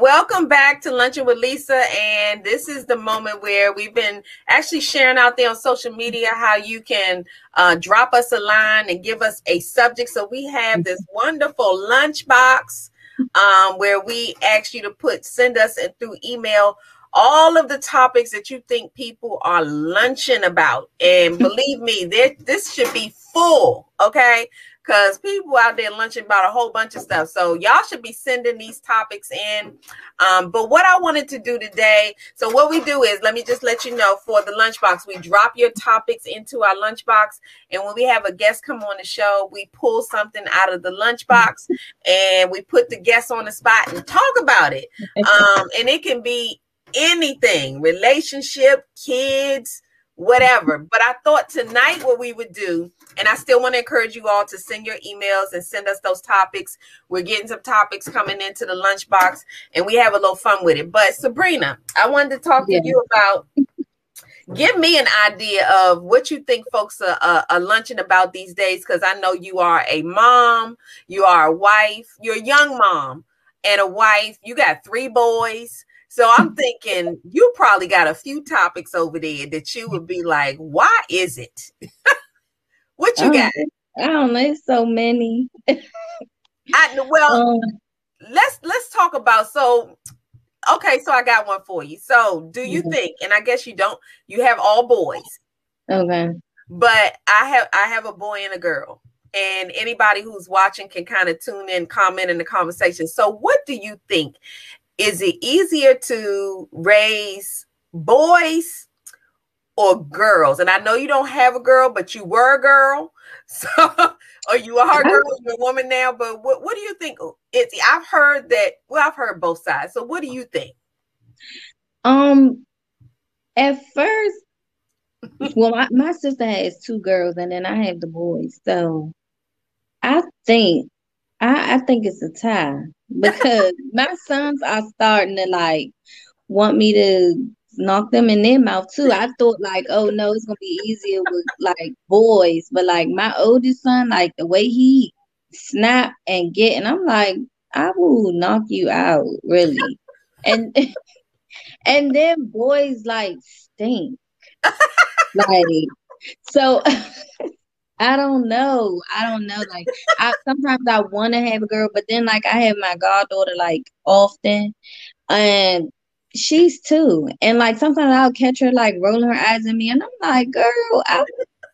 Speaker 2: Welcome back to Luncheon with Lisa. And this is the moment where we've been actually sharing out there on social media how you can uh, drop us a line and give us a subject. So, we have this wonderful lunchbox um, where we ask you to put, send us in through email all of the topics that you think people are lunching about. And believe me, this should be full, okay? Because people out there lunching about a whole bunch of stuff. So y'all should be sending these topics in. Um, but what I wanted to do today, so what we do is let me just let you know for the lunchbox, we drop your topics into our lunchbox. And when we have a guest come on the show, we pull something out of the lunchbox and we put the guest on the spot and talk about it. Um, and it can be anything relationship, kids, whatever. But I thought tonight what we would do, and I still want to encourage you all to send your emails and send us those topics. We're getting some topics coming into the lunchbox and we have a little fun with it. But Sabrina, I wanted to talk
Speaker 3: Yeah.
Speaker 2: to you about give me an idea of what you think folks are, are, are lunching about these days because i know you are a mom you are a wife you're a young mom and a wife you got three boys so i'm thinking you probably got a few topics over there that you would be like why is it what you got
Speaker 3: I don't know. It's so many.
Speaker 2: I, well
Speaker 3: Um,
Speaker 2: let's let's talk about so okay so i got one for you so do you
Speaker 3: Mhm.
Speaker 2: think and i guess you don't you have all boys
Speaker 3: okay.
Speaker 2: but I have I have a boy and a girl. And anybody who's watching can kind of tune in, comment in the conversation. So, what do you think? Is it easier to raise boys or girls? And I know you don't have a girl, but you were a girl. So, or you are a girl, you're a woman now. But what, what do you think? It's I've heard that. Well, I've heard both sides. So, what do you think?
Speaker 3: Um, at first, well, my, my sister has two girls, and then I have the boys. So I think I, I think it's a tie because my sons are starting to like want me to knock them in their mouth too. I thought like, oh no, it's gonna be easier with like boys, but like my oldest son, like the way he snap and get, and I'm like, I will knock you out, really. And and then boys like stink. like so I don't know. I don't know. Like I sometimes I want to have a girl, but then like I have my goddaughter like often, and she's two, and like sometimes I'll catch her like rolling her eyes at me, and I'm like, girl, I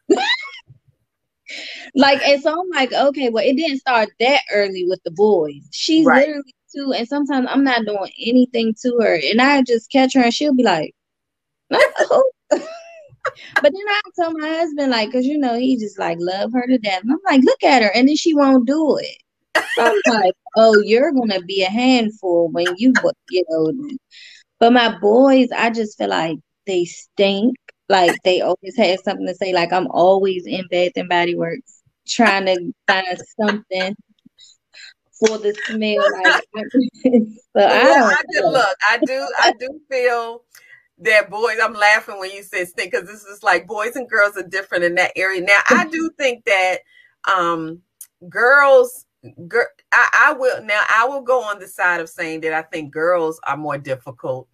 Speaker 3: like, and so I'm like, okay, well, it didn't start that early with the boys. She's
Speaker 2: Right.
Speaker 3: literally two, and sometimes I'm not doing anything to her, and I just catch her, and she'll be like, no. But then I tell my husband, like, because you know, he just like love her to death. And I'm like, look at her, and then she won't do it. So I'm like, oh, you're gonna be a handful when you, get know. But my boys, I just feel like they stink. like they always have something to say. Like I'm always in Bath and Body Works trying to find something for the smell. Like,
Speaker 2: so I, I do, look, I do, I do feel that boys. I'm laughing when you said stink because this is like boys and girls are different in that area. Now I do think that um girls girl I, I will now I will go on the side of saying that I think girls are more difficult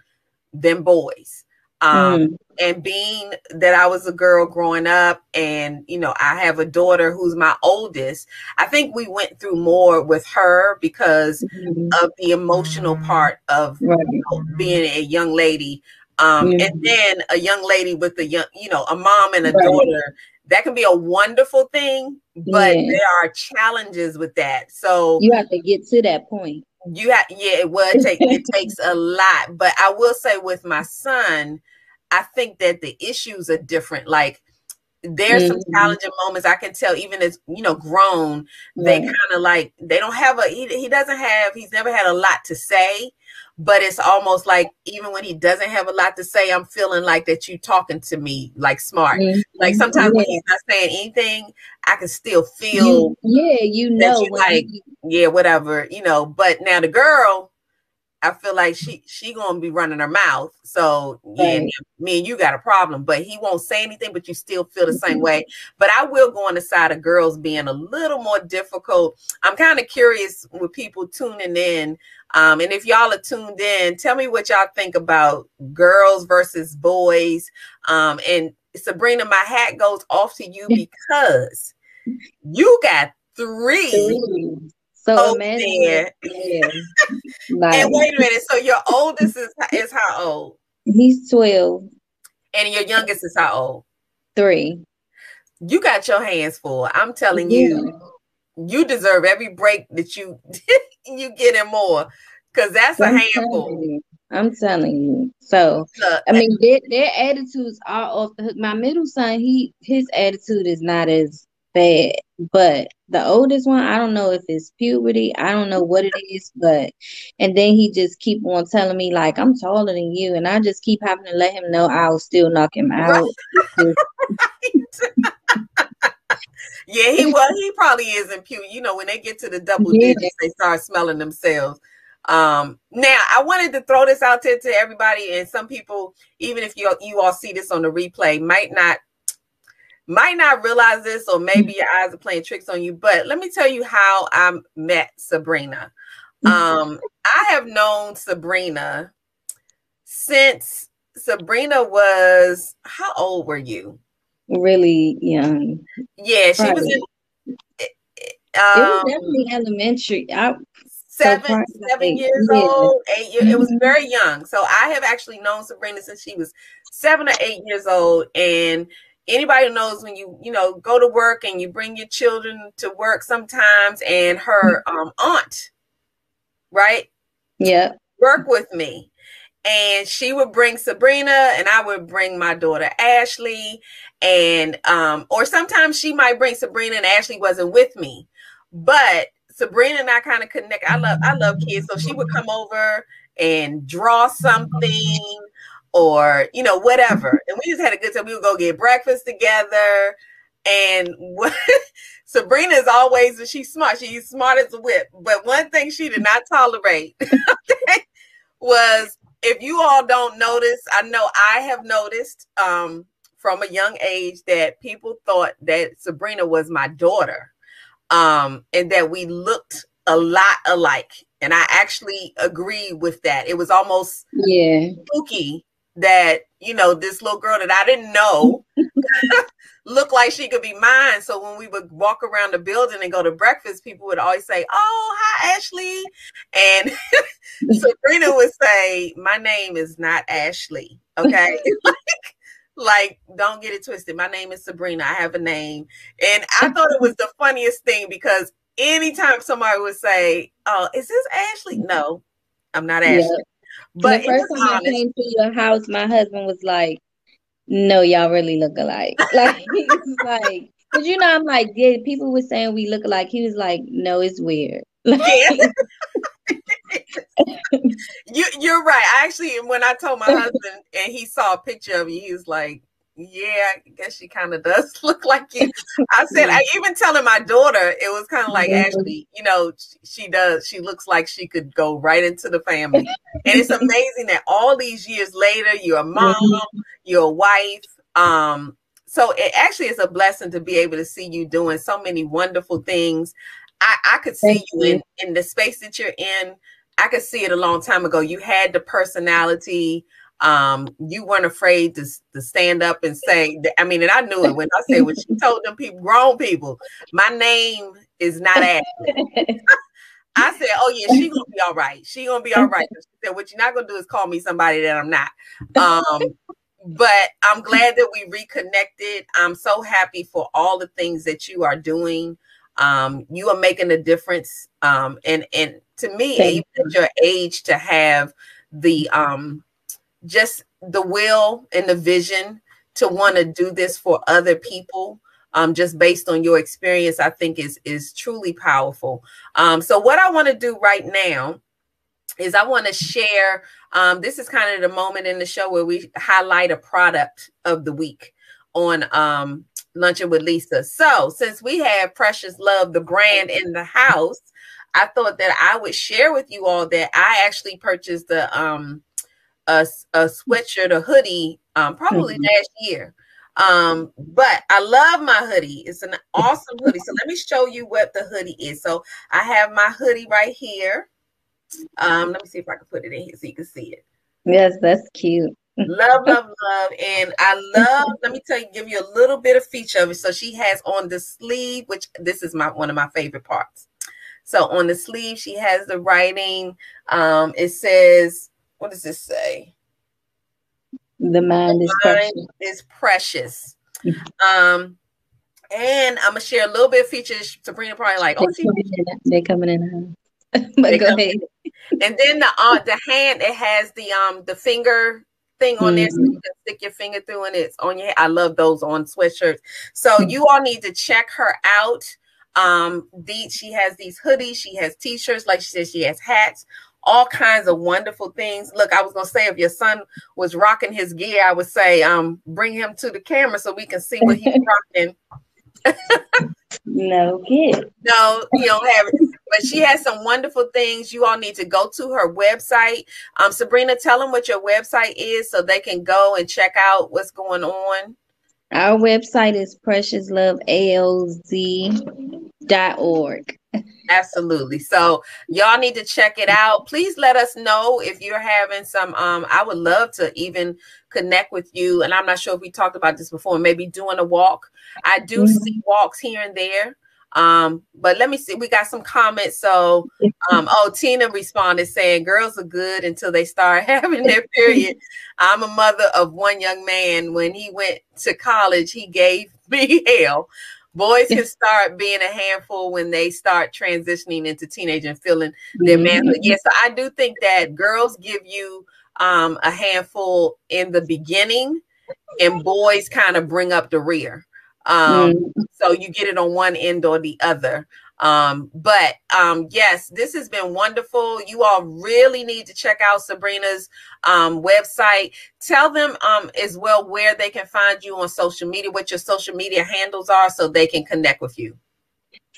Speaker 2: than boys. Um, mm. and being that I was a girl growing up and you know I have a daughter who's my oldest, I think we went through more with her because mm-hmm. of the emotional part of right. you know, being a young lady. Um, mm-hmm. and then a young lady with a young, you know, a mom and a right. daughter that can be a wonderful thing, but yeah. there are challenges with that. So
Speaker 3: you have to get to that point.
Speaker 2: You have, yeah, it would take it takes a lot. But I will say with my son, I think that the issues are different. Like there's mm-hmm. some challenging moments I can tell, even as you know, grown, they kind of like they don't have a he, he doesn't have he's never had a lot to say but it's almost like even when he doesn't have a lot to say, I'm feeling like that you talking to me like smart. Mm-hmm. Like sometimes yeah. when he's not saying anything, I can still feel.
Speaker 3: You, yeah, you know,
Speaker 2: you like yeah, whatever, you know. But now the girl, I feel like she she gonna be running her mouth. So yeah, right. me and you got a problem. But he won't say anything, but you still feel the same way. But I will go on the side of girls being a little more difficult. I'm kind of curious with people tuning in. Um, and if y'all are tuned in, tell me what y'all think about girls versus boys. Um, and Sabrina, my hat goes off to you because you got three. So oh, imagine, yeah. like, and wait a minute. So your oldest is is how old?
Speaker 3: He's twelve.
Speaker 2: And your youngest is how old?
Speaker 3: Three.
Speaker 2: You got your hands full. I'm telling yeah. you, you deserve every break that you you get and more, because that's I'm a handful.
Speaker 3: I'm telling you. So I mean, their, their attitudes are off the hook. My middle son, he his attitude is not as But the oldest one, I don't know if it's puberty. I don't know what it is, but and then he just keep on telling me like I'm taller than you, and I just keep having to let him know I'll still knock him out.
Speaker 2: yeah, he well, he probably is in puberty. You know, when they get to the double yeah. digits, they start smelling themselves. Um, now I wanted to throw this out to, to everybody, and some people, even if you you all see this on the replay, might not might not realize this, or maybe your eyes are playing tricks on you. But let me tell you how I met Sabrina. Um, I have known Sabrina since Sabrina was how old were you?
Speaker 3: Really young.
Speaker 2: Yeah, she Probably. was in.
Speaker 3: Um, it was definitely elementary. I,
Speaker 2: seven, so seven years yeah. old, eight years. It was mm-hmm. very young. So I have actually known Sabrina since she was seven or eight years old, and anybody knows when you you know go to work and you bring your children to work sometimes and her mm-hmm. um, aunt right?
Speaker 3: Yeah.
Speaker 2: Work with me. And she would bring sabrina and i would bring my daughter ashley. And um or sometimes she might bring sabrina and ashley wasn't with me. But sabrina and i kind of connect. I love i love kids. So she would come over and draw something or you know whatever. And we just had a good time. We would go get breakfast together and what sabrina is always she's smart. She's smart as a whip. But one thing she did not tolerate was if you all don't notice i know i have noticed um, from a young age that people thought that sabrina was my daughter um, and that we looked a lot alike. And i actually agree with that. It was almost
Speaker 3: yeah.
Speaker 2: spooky that you know this little girl that I didn't know looked like she could be mine. So when we would walk around the building and go to breakfast, people would always say, "Oh, hi, Ashley," and Sabrina would say, "My name is not Ashley." Okay. like, like, don't get it twisted. My name is Sabrina. I have a name. And I thought it was the funniest thing because anytime somebody would say, Oh, is this Ashley? No, I'm not Ashley.
Speaker 3: But the first time honest. I came to your house, my husband was like, "No, y'all really look alike." Like he was like, "Cause you know, I'm like, yeah, people were saying we look alike." He was like, "No, it's weird." Like, yeah.
Speaker 2: you you're right. I actually, when I told my husband and he saw a picture of you, he was like, yeah, I guess she kind of does look like you. I said, I even telling my daughter, it was kind of like Ashley, you know, she does, she looks like she could go right into the family. And it's amazing that all these years later, you're a mom, you're a wife. Um, so it actually is a blessing to be able to see you doing so many wonderful things. I, I could see you in, in the space that you're in. I could see it a long time ago. You had the personality um you weren't afraid to, to stand up and say i mean and i knew it when i said when she told them people grown people my name is not ashley. I said oh yeah she gonna be all right. She gonna be all right. She said what you're not gonna do is call me somebody that i'm not. Um but i'm glad that we reconnected. I'm so happy for all the things that you are doing. Um you are making a difference um and and to me even at your age to have the um just the will and the vision to want to do this for other people um, just based on your experience i think is is truly powerful. Um, so what i want to do right now is i want to share um, this is kind of the moment in the show where we highlight a product of the week on um, luncheon with lisa. So since we have precious love the brand in the house i thought that i would share with you all that i actually purchased the um a, a sweatshirt, a hoodie, um, probably mm-hmm. last year. Um, but I love my hoodie. It's an awesome hoodie. So let me show you what the hoodie is. So I have my hoodie right here. Um, let me see if I can put it in here so you can see it.
Speaker 3: Yes, that's cute.
Speaker 2: love, love, love. And I love, let me tell you, give you a little bit of feature of it. So she has on the sleeve, which this is my one of my favorite parts. So on the sleeve, she has the writing. Um, it says what does this say?
Speaker 3: The mind, the is, mind
Speaker 2: precious. is precious. um, and I'm gonna share a little bit of features. Sabrina probably like, oh,
Speaker 3: they're coming in. but go ahead.
Speaker 2: And then the uh, the hand it has the um the finger thing on mm-hmm. there so you can stick your finger through and it's on your I love those on sweatshirts. So mm-hmm. you all need to check her out. Um, the, she has these hoodies, she has t-shirts, like she says, she has hats all kinds of wonderful things. Look, I was gonna say if your son was rocking his gear, I would say um bring him to the camera so we can see what he's rocking.
Speaker 3: no kid.
Speaker 2: No, you don't have it. But she has some wonderful things. You all need to go to her website. Um, Sabrina, tell them what your website is so they can go and check out what's going on.
Speaker 3: Our website is preciouslovealz.org.
Speaker 2: Absolutely. So y'all need to check it out. Please let us know if you're having some um I would love to even connect with you and I'm not sure if we talked about this before, maybe doing a walk. I do mm-hmm. see walks here and there. Um but let me see we got some comments so um oh Tina responded saying girls are good until they start having their period. I'm a mother of one young man when he went to college he gave me hell boys can start being a handful when they start transitioning into teenage and feeling their mm-hmm. manhood. Yes, so I do think that girls give you um, a handful in the beginning, and boys kind of bring up the rear. Um, mm-hmm. So you get it on one end or the other. Um, but um, yes, this has been wonderful. You all really need to check out Sabrina's um, website. Tell them um, as well where they can find you on social media, what your social media handles are, so they can connect with you.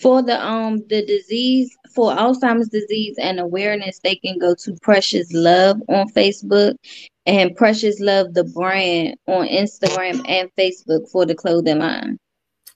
Speaker 3: For the um the disease for Alzheimer's disease and awareness, they can go to Precious Love on Facebook and Precious Love the brand on Instagram and Facebook for the clothing line.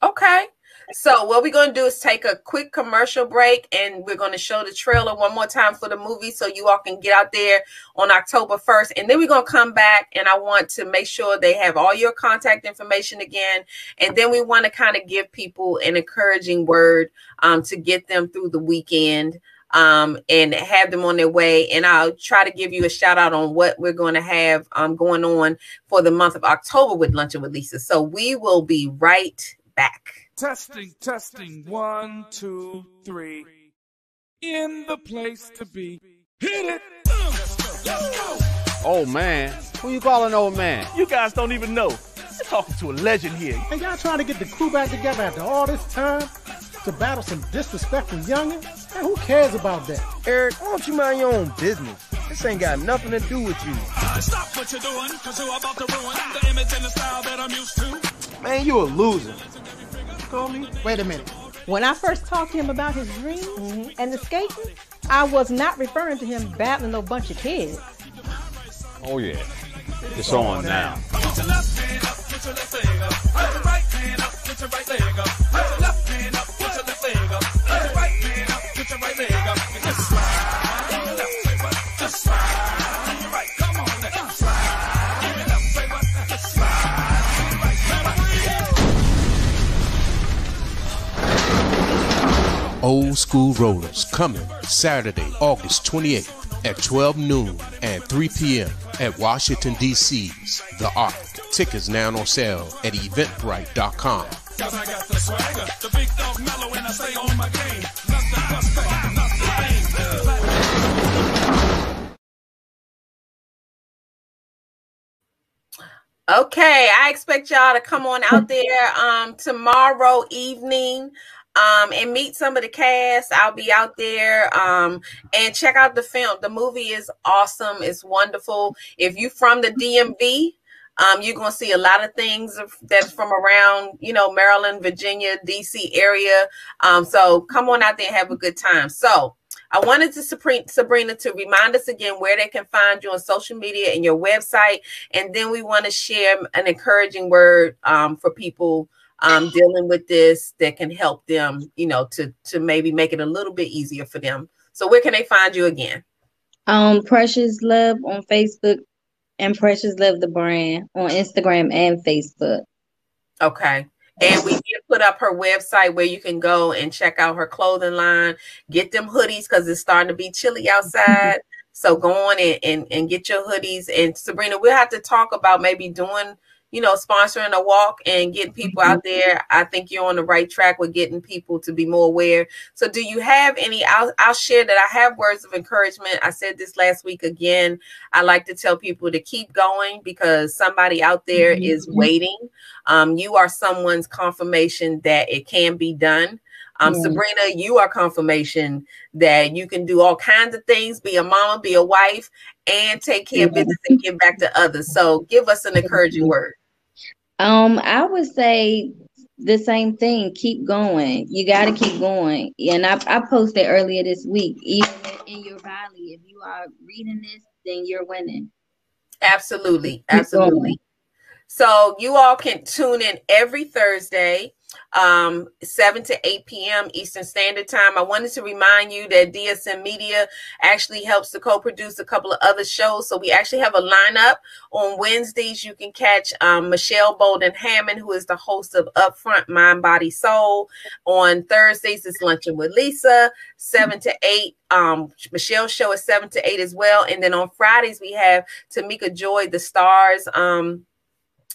Speaker 2: Okay. So what we're going to do is take a quick commercial break and we're going to show the trailer one more time for the movie so you all can get out there on October 1st. And then we're going to come back and I want to make sure they have all your contact information again. And then we want to kind of give people an encouraging word um, to get them through the weekend. Um, and have them on their way. And I'll try to give you a shout out on what we're going to have um, going on for the month of October with Luncheon with Lisa. So we will be right back.
Speaker 4: Testing, testing, one, two, three. In the place to be. Hit it!
Speaker 5: Oh man, who you calling old man?
Speaker 6: You guys don't even know. You're talking to a legend here.
Speaker 7: And y'all trying to get the crew back together after all this time to battle some disrespectful youngin'? And who cares about that?
Speaker 8: Eric, why don't you mind your own business? This ain't got nothing to do with you.
Speaker 9: Stop what you're doing, cause you're about to ruin the image and the style that I'm used to.
Speaker 8: Man, you a loser. Call me?
Speaker 10: Wait a minute. When I first talked to him about his dreams mm-hmm. and the skating, I was not referring to him battling no bunch of kids.
Speaker 5: Oh yeah. It's on now.
Speaker 9: Put
Speaker 11: Old School Rollers coming Saturday, August 28th at 12 noon and 3 p.m. at Washington, D.C.'s The Ark. Tickets now on sale at eventbrite.com.
Speaker 2: Okay, I expect y'all to come on out there um tomorrow evening um and meet some of the cast. I'll be out there um and check out the film. The movie is awesome. It's wonderful. If you from the DMV, um, you're gonna see a lot of things that's from around, you know, Maryland, Virginia, DC area. Um, so come on out there and have a good time. So I wanted to Sabrina to remind us again where they can find you on social media and your website, and then we want to share an encouraging word um, for people um, dealing with this that can help them, you know, to to maybe make it a little bit easier for them. So where can they find you again?
Speaker 3: Um, Precious Love on Facebook and Precious Love the brand on Instagram and Facebook.
Speaker 2: Okay. And we did put up her website where you can go and check out her clothing line, get them hoodies because it's starting to be chilly outside. So go on and, and, and get your hoodies. And Sabrina, we'll have to talk about maybe doing, you know, sponsoring a walk and getting people out there. I think you're on the right track with getting people to be more aware. So do you have any? I'll, I'll share that I have words of encouragement. I said this last week again. I like to tell people to keep going because somebody out there is waiting. Um, you are someone's confirmation that it can be done. Um,
Speaker 3: Yeah.
Speaker 2: Sabrina, you are confirmation that you can do all kinds of things, be a mama, be a wife, and take care of business and give back to others. So give us an encouraging word.
Speaker 3: Um, I would say the same thing. Keep going. You got to keep going. And I, I posted earlier this week, even in your valley, if you are reading this, then you're winning.
Speaker 2: Absolutely. Absolutely. So you all can tune in every Thursday, um, 7 to 8 p.m. Eastern Standard Time. I wanted to remind you that DSM Media actually helps to co-produce a couple of other shows. So we actually have a lineup on Wednesdays. You can catch um, Michelle Bolden Hammond, who is the host of Upfront Mind, Body, Soul. On Thursdays, it's Luncheon with Lisa, 7 to 8. Um, Michelle's show is 7 to 8 as well. And then on Fridays, we have Tamika Joy, the stars. Um,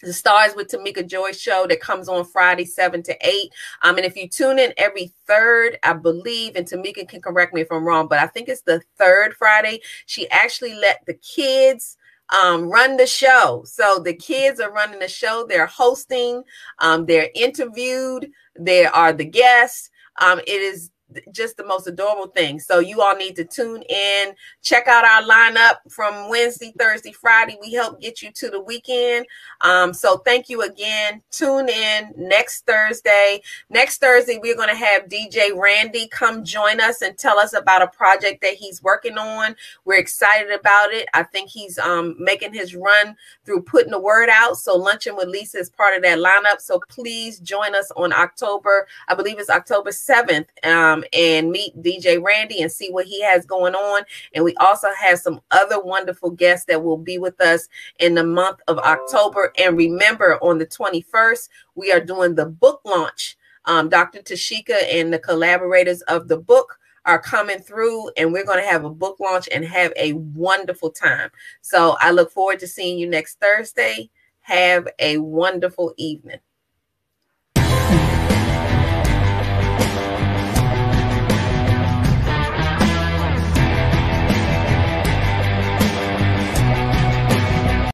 Speaker 2: the Stars with Tamika Joy show that comes on Friday, 7 to 8. Um, and if you tune in every third, I believe, and Tamika can correct me if I'm wrong, but I think it's the third Friday, she actually let the kids um, run the show. So the kids are running the show, they're hosting, um, they're interviewed, they are the guests. Um, it is just the most adorable thing. So you all need to tune in, check out our lineup from Wednesday, Thursday, Friday. We help get you to the weekend. Um, so thank you again. Tune in next Thursday. Next Thursday, we're going to have DJ Randy come join us and tell us about a project that he's working on. We're excited about it. I think he's um, making his run through putting the word out. So luncheon with Lisa is part of that lineup. So please join us on October, I believe it's October 7th, um, and meet DJ Randy and see what he has going on. And we also have some other wonderful guests that will be with us in the month of October. And remember, on the 21st, we are doing the book launch. Um, Dr. Tashika and the collaborators of the book are coming through, and we're going to have a book launch and have a wonderful time. So I look forward to seeing you next Thursday. Have a wonderful evening.